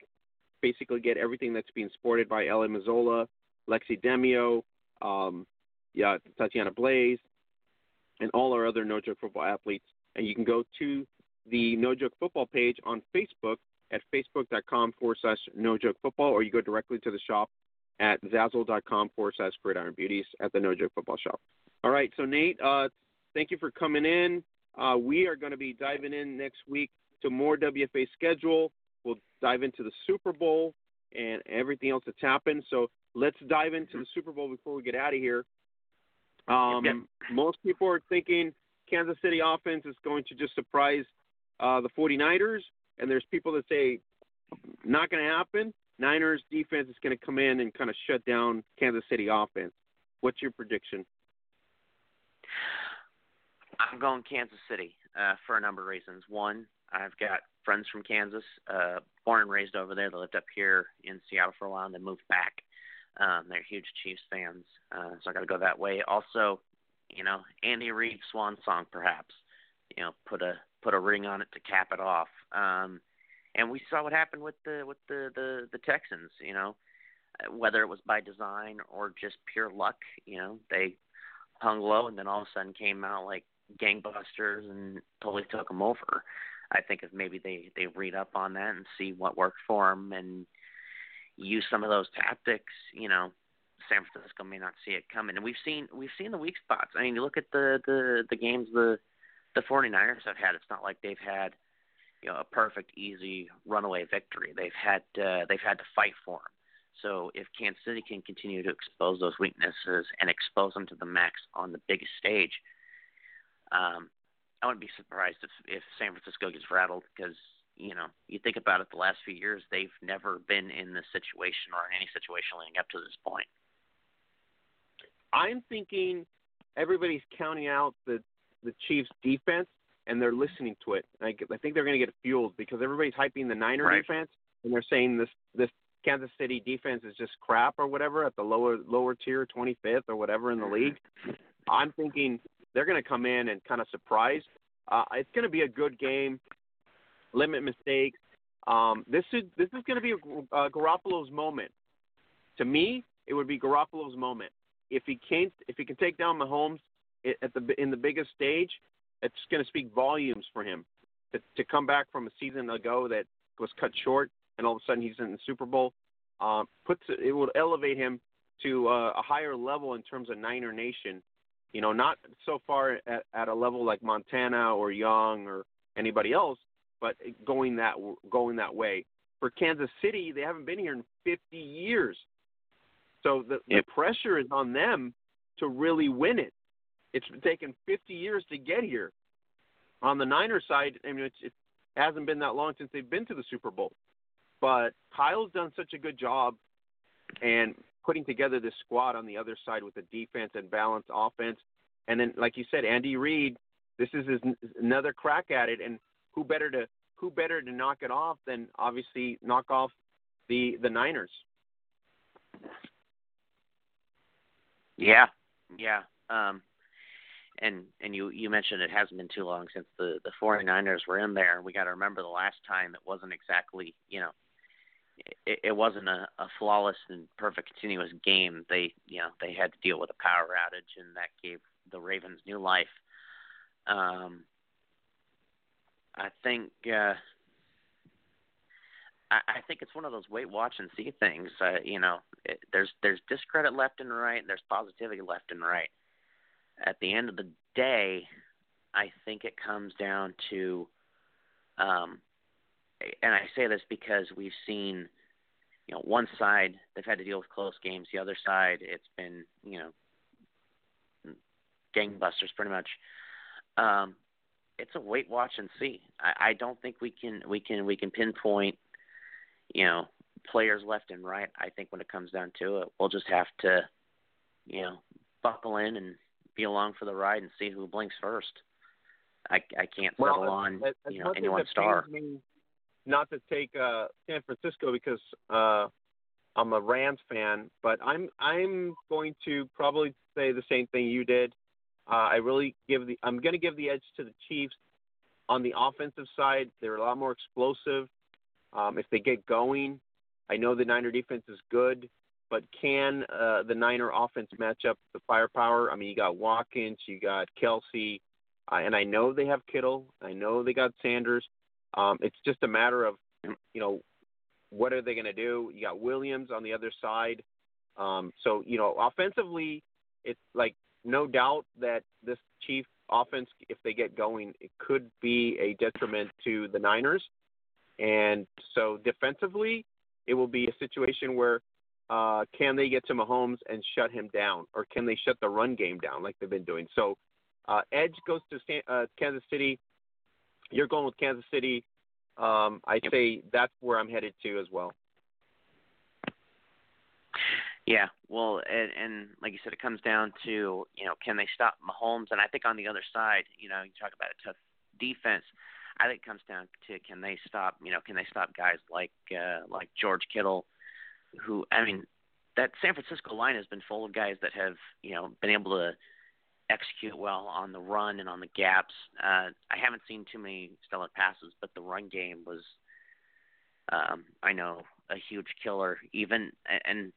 basically get everything that's being sported by Ella Mazzola, Lexi Demio, um, yeah, Tatiana Blaze, and all our other No Joke Football athletes. And you can go to the No Joke Football page on Facebook at facebook.com forward slash No Joke Football, or you go directly to the shop at zazzle.com forward slash Gridiron Beauties at the No Joke Football shop. All right, so Nate, uh, thank you for coming in. Uh, we are going to be diving in next week to more WFA schedule. We'll dive into the Super Bowl and everything else that's happened. So let's dive into the Super Bowl before we get out of here. Um, Yep. Most people are thinking Kansas City offense is going to just surprise uh, the 49ers, and there's people that say not going to happen. Niners defense is going to come in and kind of shut down Kansas City offense. What's your prediction? I'm going Kansas City uh, for a number of reasons. One, I've got friends from Kansas, uh, born and raised over there. They lived up here in Seattle for a while and then moved back. Um, they're huge Chiefs fans, uh, so I got to go that way. Also, you know, Andy Reid swan song, perhaps. You know, put a put a ring on it to cap it off. Um, and we saw what happened with the with the the, the Texans. You know, whether it was by design or just pure luck. You know, they hung low and then all of a sudden came out like gangbusters and totally took them over. I think if maybe they they read up on that and see what worked for them and use some of those tactics, you know, San Francisco may not see it coming. And we've seen we've seen the weak spots. I mean, you look at the the the games the the 49ers have had. It's not like they've had you know a perfect easy runaway victory. They've had uh, they've had to fight for them. So if Kansas City can continue to expose those weaknesses and expose them to the max on the biggest stage, um, I wouldn't be surprised if if San Francisco gets rattled because you know you think about it, the last few years they've never been in this situation or in any situation leading up to this point. I'm thinking everybody's counting out the the Chiefs defense and they're listening to it. I, I think they're going to get fueled because everybody's hyping the Niner Right. defense and they're saying this this Kansas City defense is just crap or whatever at the lower lower tier, 25th or whatever in the league. I'm thinking they're going to come in and kind of surprise. Uh, it's going to be a good game. Limit mistakes. Um, this is this is going to be a, uh, Garoppolo's moment. To me, it would be Garoppolo's moment. If he can't, if he can take down Mahomes at the in the biggest stage, it's going to speak volumes for him. To, to come back from a season ago that was cut short, and all of a sudden he's in the Super Bowl, um, puts it will elevate him to uh, a higher level in terms of Niner Nation You know, not so far at, at a level like Montana or Young or anybody else, but going that going that way. For Kansas City, they haven't been here in 50 years, so the, yep. the pressure is on them to really win it. It's taken 50 years to get here. On the Niners side, I mean, it hasn't been that long since they've been to the Super Bowl, but Kyle's done such a good job and putting together this squad on the other side with the defense and balanced offense. And then, like you said, Andy Reid, this is his, another crack at it. And who better to who better to knock it off than obviously knock off the the Niners? Yeah, yeah. Um, and and you you mentioned it hasn't been too long since the the 49ers were in there. We got to remember the last time it wasn't exactly you know it, it wasn't a, a flawless and perfect continuous game. They you know they had to deal with a power outage, and that gave the Ravens new life. Um, I think uh, I, I think it's one of those wait, watch, and see things. Uh, you know, it, there's there's discredit left and right, and there's positivity left and right. At the end of the day, I think it comes down to um, and I say this because we've seen, you know, one side they've had to deal with close games. The other side, it's been, you know, gangbusters pretty much. Um, it's a wait, watch, and see. I, I don't think we can we can we can pinpoint, you know, players left and right. I think when it comes down to it, we'll just have to, you know, buckle in and be along for the ride and see who blinks first. I I can't settle well, on as, you know any one star. Not to take uh, San Francisco because uh, I'm a Rams fan, but I'm I'm going to probably say the same thing you did. Uh, I really give the I'm going to give the edge to the Chiefs on the offensive side. They're a lot more explosive. Um, if they get going, I know the Niner defense is good, but can uh, the Niner offense match up the firepower? I mean, you got Watkins, you got Kelce, uh, and I know they have Kittle. I know they got Sanders. Um, it's just a matter of, you know, what are they going to do? You got Williams on the other side. Um, so, you know, offensively, it's like no doubt that this Chief offense, if they get going, it could be a detriment to the Niners. And so defensively, it will be a situation where uh, can they get to Mahomes and shut him down, or can they shut the run game down like they've been doing? So, uh, edge goes to San, uh, Kansas City you're going with Kansas City. Um, I'd yep. say that's where I'm headed to as well. Yeah, well, and, and like you said, it comes down to you know can they stop Mahomes? And I think on the other side, you know, you talk about a tough defense. I think it comes down to can they stop you know can they stop guys like uh, like George Kittle, who I mean that San Francisco line has been full of guys that have you know been able to execute well on the run and on the gaps. Uh, I haven't seen too many stellar passes, but the run game was, um, I know, a huge killer. Even and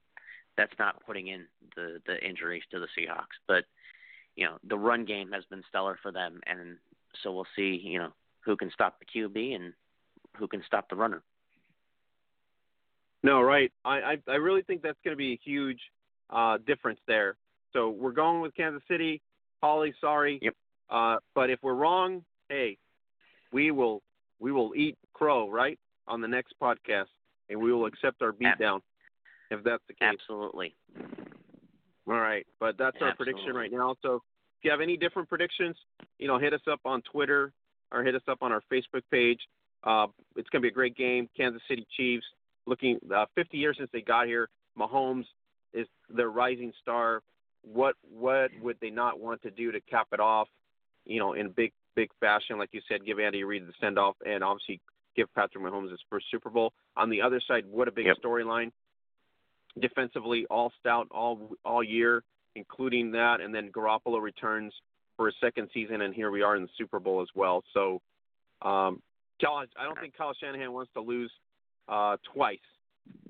that's not putting in the the injuries to the Seahawks, but you know the run game has been stellar for them, and so we'll see. You know who can stop the QB and who can stop the runner. No, right. I I, I really think that's going to be a huge uh, difference there. So we're going with Kansas City. Holly, sorry. Yep. Uh, but if we're wrong, hey, we will we will eat crow right on the next podcast, and we will accept our beatdown if that's the case. Absolutely. All right, but that's our prediction right now. So if you have any different predictions, you know, hit us up on Twitter or hit us up on our Facebook page. Uh, it's going to be a great game. Kansas City Chiefs looking uh, 50 years since they got here. Mahomes is their rising star what what would they not want to do to cap it off, you know, in big big fashion, like you said, give Andy Reid the send off, and obviously give Patrick Mahomes his first Super Bowl. On the other side, what a big yep. storyline. Defensively, all stout all all year, including that, and then Garoppolo returns for his second season, and here we are in the Super Bowl as well. So, um, Kyle, I don't think Kyle Shanahan wants to lose uh, twice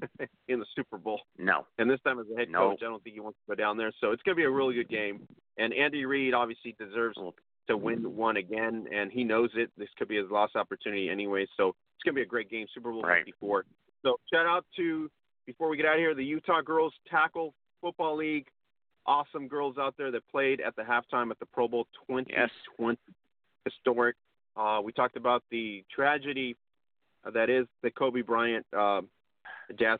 in the Super Bowl. No. And this time as a head no. coach, I don't think he wants to go down there. So it's going to be a really good game. And Andy Reid obviously deserves to win one again, and he knows it. This could be his last opportunity anyway. So it's going to be a great game, Super Bowl right. 54. So shout out to, before we get out of here, the Utah Girls Tackle Football League. awesome girls out there that played at the halftime at the Pro Bowl 2020. Yes. Historic. Uh, we talked about the tragedy that is the Kobe Bryant uh, death,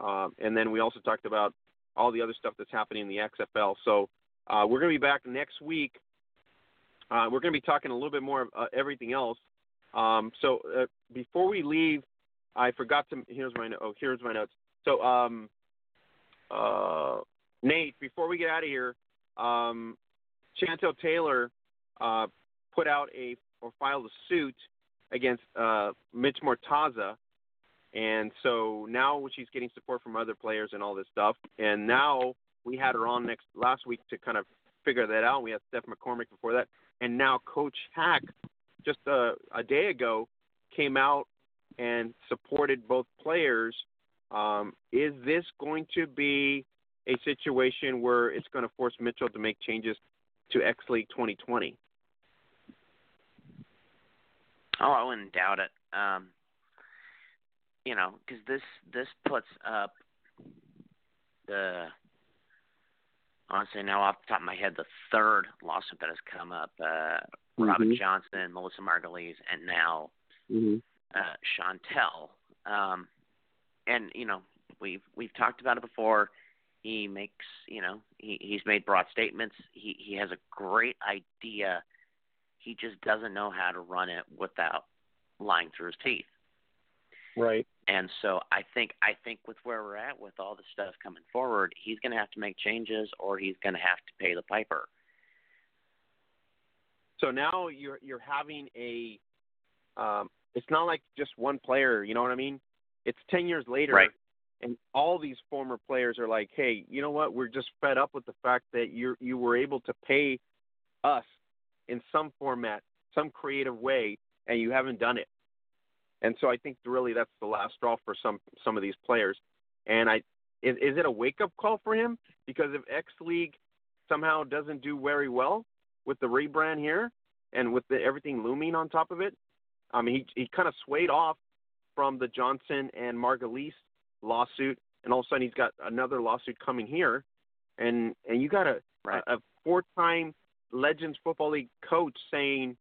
uh, and then we also talked about all the other stuff that's happening in the XFL. So uh, we're going to be back next week. Uh, we're going to be talking a little bit more of uh, everything else. Um, so uh, before we leave, I forgot to. Here's my oh, here's my notes. So um, uh, Nate, before we get out of here, um, Chantel Taylor uh, put out a or filed a suit against uh, Mitch Mortaza, and so now she's getting support from other players and all this stuff. And now we had her on next last week to kind of figure that out. We had Steph McCormick before that, and now Coach Hack just a, a day ago came out and supported both players. Um, is this going to be a situation where it's going to force Mitchell to make changes to X League 2020? Oh, I wouldn't doubt it. Um, you know, because this this puts up the honestly now off the top of my head the third lawsuit that has come up. Uh, mm-hmm. Robin Johnson, Melissa Margulies, and now mm-hmm. uh, Chantel. Um, and you know we've we've talked about it before. He makes you know he he's made broad statements. He he has a great idea he just doesn't know how to run it without lying through his teeth. Right. And so I think I think with where we're at with all the stuff coming forward, he's going to have to make changes or he's going to have to pay the piper. So now you're you're having a um it's not like just one player, you know what I mean? It's 10 years later right. and all these former players are like, "Hey, you know what? We're just fed up with the fact that you you were able to pay us in some format, some creative way, and you haven't done it. And so I think really that's the last straw for some some of these players. And I is, is it a wake up call for him? Because if X League somehow doesn't do very well with the rebrand here and with the, everything looming on top of it, I mean he he kind of swayed off from the Johnson and Margulies lawsuit, and all of a sudden he's got another lawsuit coming here, and and you got a right. a, a four time Legends Football League coach saying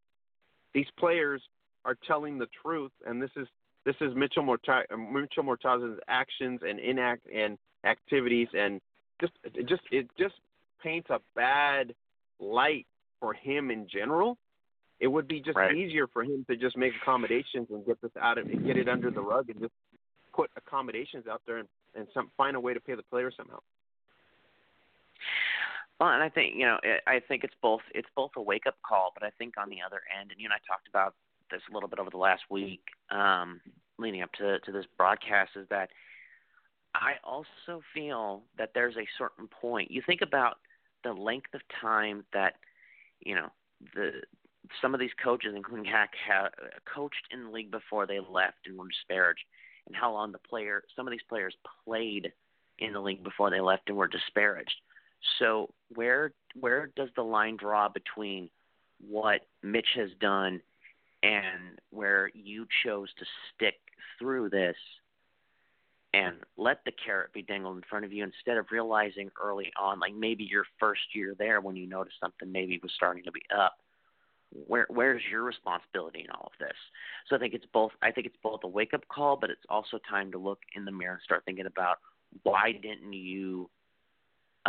these players are telling the truth, and this is this is Mitchell Morta- Mitchell Mortaza's actions and inact and activities, and just it just it just paints a bad light for him in general. It would be just right. easier for him to just make accommodations and get this out of and get it under the rug and just put accommodations out there and, and some find a way to pay the players somehow. Well, and I think you know, I think it's both it's both a wake up call, but I think on the other end, and you and I talked about this a little bit over the last week, um, leading up to to this broadcast, is that I also feel that there's a certain point. You think about the length of time that you know the some of these coaches, including Hack, have coached in the league before they left and were disparaged, and how long the player some of these players played in the league before they left and were disparaged. So where where does the line draw between what Mitch has done and where you chose to stick through this and let the carrot be dangled in front of you instead of realizing early on, like maybe your first year there when you noticed something maybe was starting to be up. Where where's your responsibility in all of this? So I think it's both I think it's both a wake up call, but it's also time to look in the mirror and start thinking about why didn't you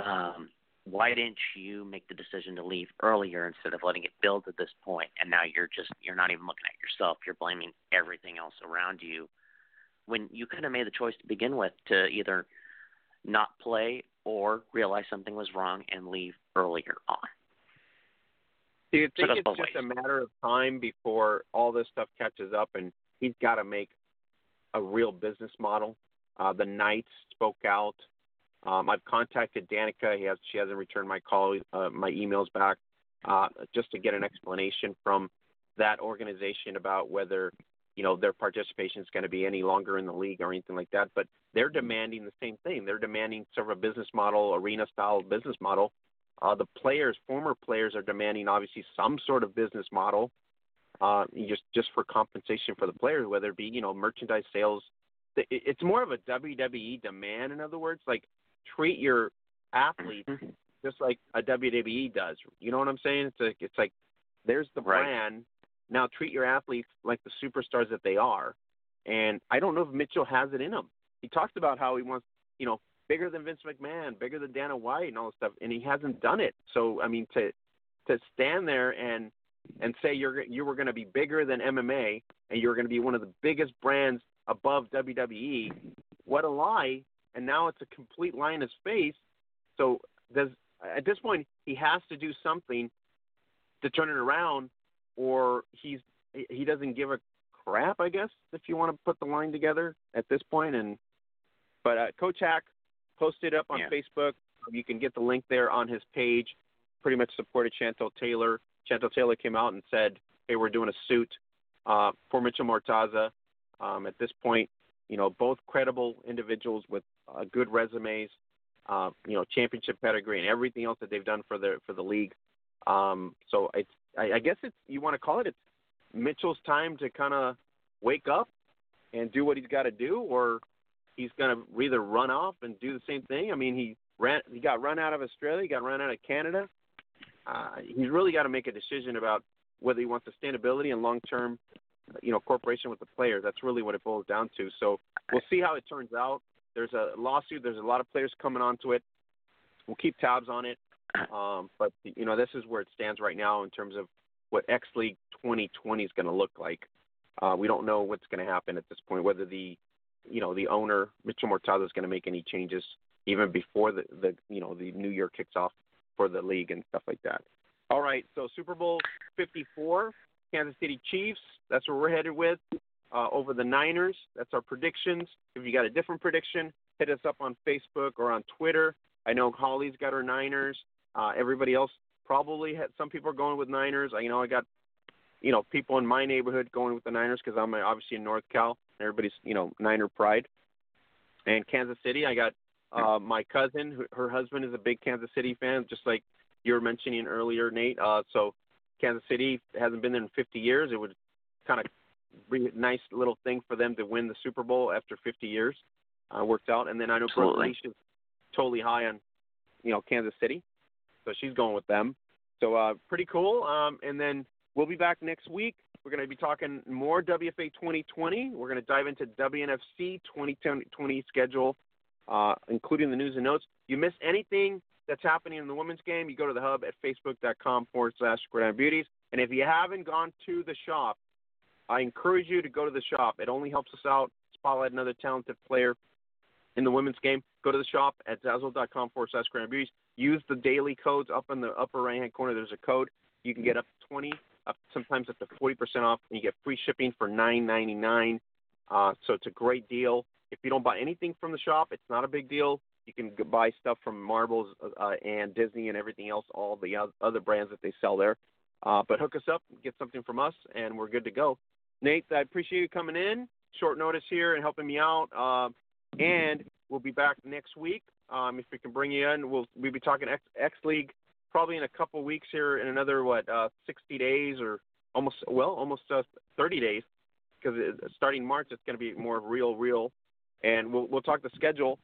um, why didn't you make the decision to leave earlier instead of letting it build to this point and now you're just you're not even looking at yourself you're blaming everything else around you when you could have made the choice to begin with to either not play or realize something was wrong and leave earlier on do you think so it's just ways. a matter of time before all this stuff catches up and he's got to make a real business model uh, the knights spoke out um, I've contacted Danica. He has, she hasn't returned my call, uh, my emails back, uh, just to get an explanation from that organization about whether you know their participation is going to be any longer in the league or anything like that. But they're demanding the same thing. They're demanding sort of a business model, arena style business model. Uh, the players, former players, are demanding obviously some sort of business model, uh, just just for compensation for the players, whether it be you know merchandise sales. It's more of a WWE demand, in other words, like treat your athletes mm-hmm. just like a WWE does. You know what I'm saying? It's like it's like there's the Right. brand. Now treat your athletes like the superstars that they are. And I don't know if Mitchell has it in him. He talks about how he wants, you know, bigger than Vince McMahon, bigger than Dana White, and all this stuff, and he hasn't done it. So I mean, to to stand there and and say you're you were going to be bigger than MMA and you're going to be one of the biggest brands above WWE, what a lie! And now it's a complete lie in his face. So does at this point he has to do something to turn it around, or he's he doesn't give a crap. I guess if you want to put the line together at this point. And but uh, Coach Hack posted up on Yeah. Facebook. You can get the link there on his page. Pretty much supported Chantel Taylor. Chantel Taylor came out and said, "Hey, we're doing a suit uh, for Mitchell Mortaza." Um, at this point, you know, both credible individuals with uh, good resumes, uh, you know, championship pedigree and everything else that they've done for the for the league. Um, so it's, I, I guess it's you want to call it it's Mitchell's time to kind of wake up and do what he's got to do, or he's going to either run off and do the same thing. I mean, he ran, he got run out of Australia, he got run out of Canada. Uh, he's really got to make a decision about whether he wants sustainability and long-term, you know, cooperation with the players. That's really what it boils down to. So we'll see how it turns out. There's a lawsuit. There's a lot of players coming onto it. We'll keep tabs on it. Um, but you know, this is where it stands right now in terms of what X League 2020 is going to look like. Uh, we don't know what's going to happen at this point. Whether the, you know, the owner Mitchell Mortaza is going to make any changes even before the the you know the new year kicks off for the league and stuff like that. All right, so Super Bowl 54, Kansas City Chiefs. That's where we're headed with. Uh, over the Niners. That's our predictions. If you got a different prediction, hit us up on Facebook or on Twitter. I know Holly's got her Niners. Uh, everybody else probably had. Some people are going with Niners. I, you know, I got, you know, people in my neighborhood going with the Niners because I'm obviously in North Cal. Everybody's, you know, Niner pride. And Kansas City, I got uh, my cousin. Her husband is a big Kansas City fan, just like you were mentioning earlier, Nate. Uh, so Kansas City hasn't been there in 50 years. It would kind of be a nice little thing for them to win the Super Bowl after 50 years. Uh, worked out, and then I know Brooke Leach is totally high on, you know, Kansas City, so she's going with them. So uh, pretty cool. Um, and then we'll be back next week. We're going to be talking more WFA 2020. We're going to dive into WNFC 2020 schedule, uh, including the news and notes. You miss anything that's happening in the women's game, you go to the hub at facebook.com forward slash Gridiron Beauties. And if you haven't gone to the shop, I encourage you to go to the shop. It only helps us out, spotlight another talented player in the women's game. Go to the shop at Zazzle.com forward slash Gridiron Beauties. Use the daily codes up in the upper right hand corner. There's a code. You can get up to 20, up, sometimes up to 40% off, and you get free shipping for $9.99. Uh, so it's a great deal. If you don't buy anything from the shop, it's not a big deal. You can buy stuff from Marbles uh, and Disney and everything else, all the other brands that they sell there. Uh, but hook us up, get something from us, and we're good to go. Nate, I appreciate you coming in, short notice here, and helping me out. Uh, and we'll be back next week. Um, if we can bring you in, we'll we'll be talking X, X League probably in a couple weeks here, in another what uh, 60 days or almost well almost uh, 30 days, because starting March it's going to be more real, real, and we'll we'll talk the schedule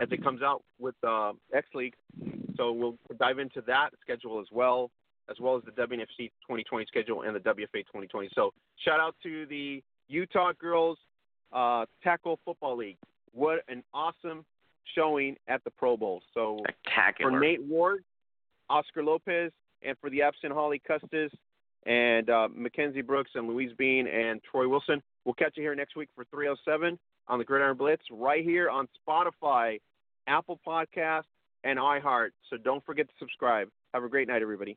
as it comes out with uh, X League. So we'll dive into that schedule as well, as well as the WNFC 2020 schedule and the WFA 2020. So shout out to the Utah Girls uh, Tackle Football League. What an awesome showing at the Pro Bowl. So Spectacular. for Nate Ward, Oscar Lopez, and for the absent Holly Custis and uh, Mackenzzie Brooks and Louise Bean and Troy Wilson. We'll catch you here next week for 307 on the Gridiron Blitz right here on Spotify, Apple Podcast, and iHeart. So don't forget to subscribe. Have a great night, everybody.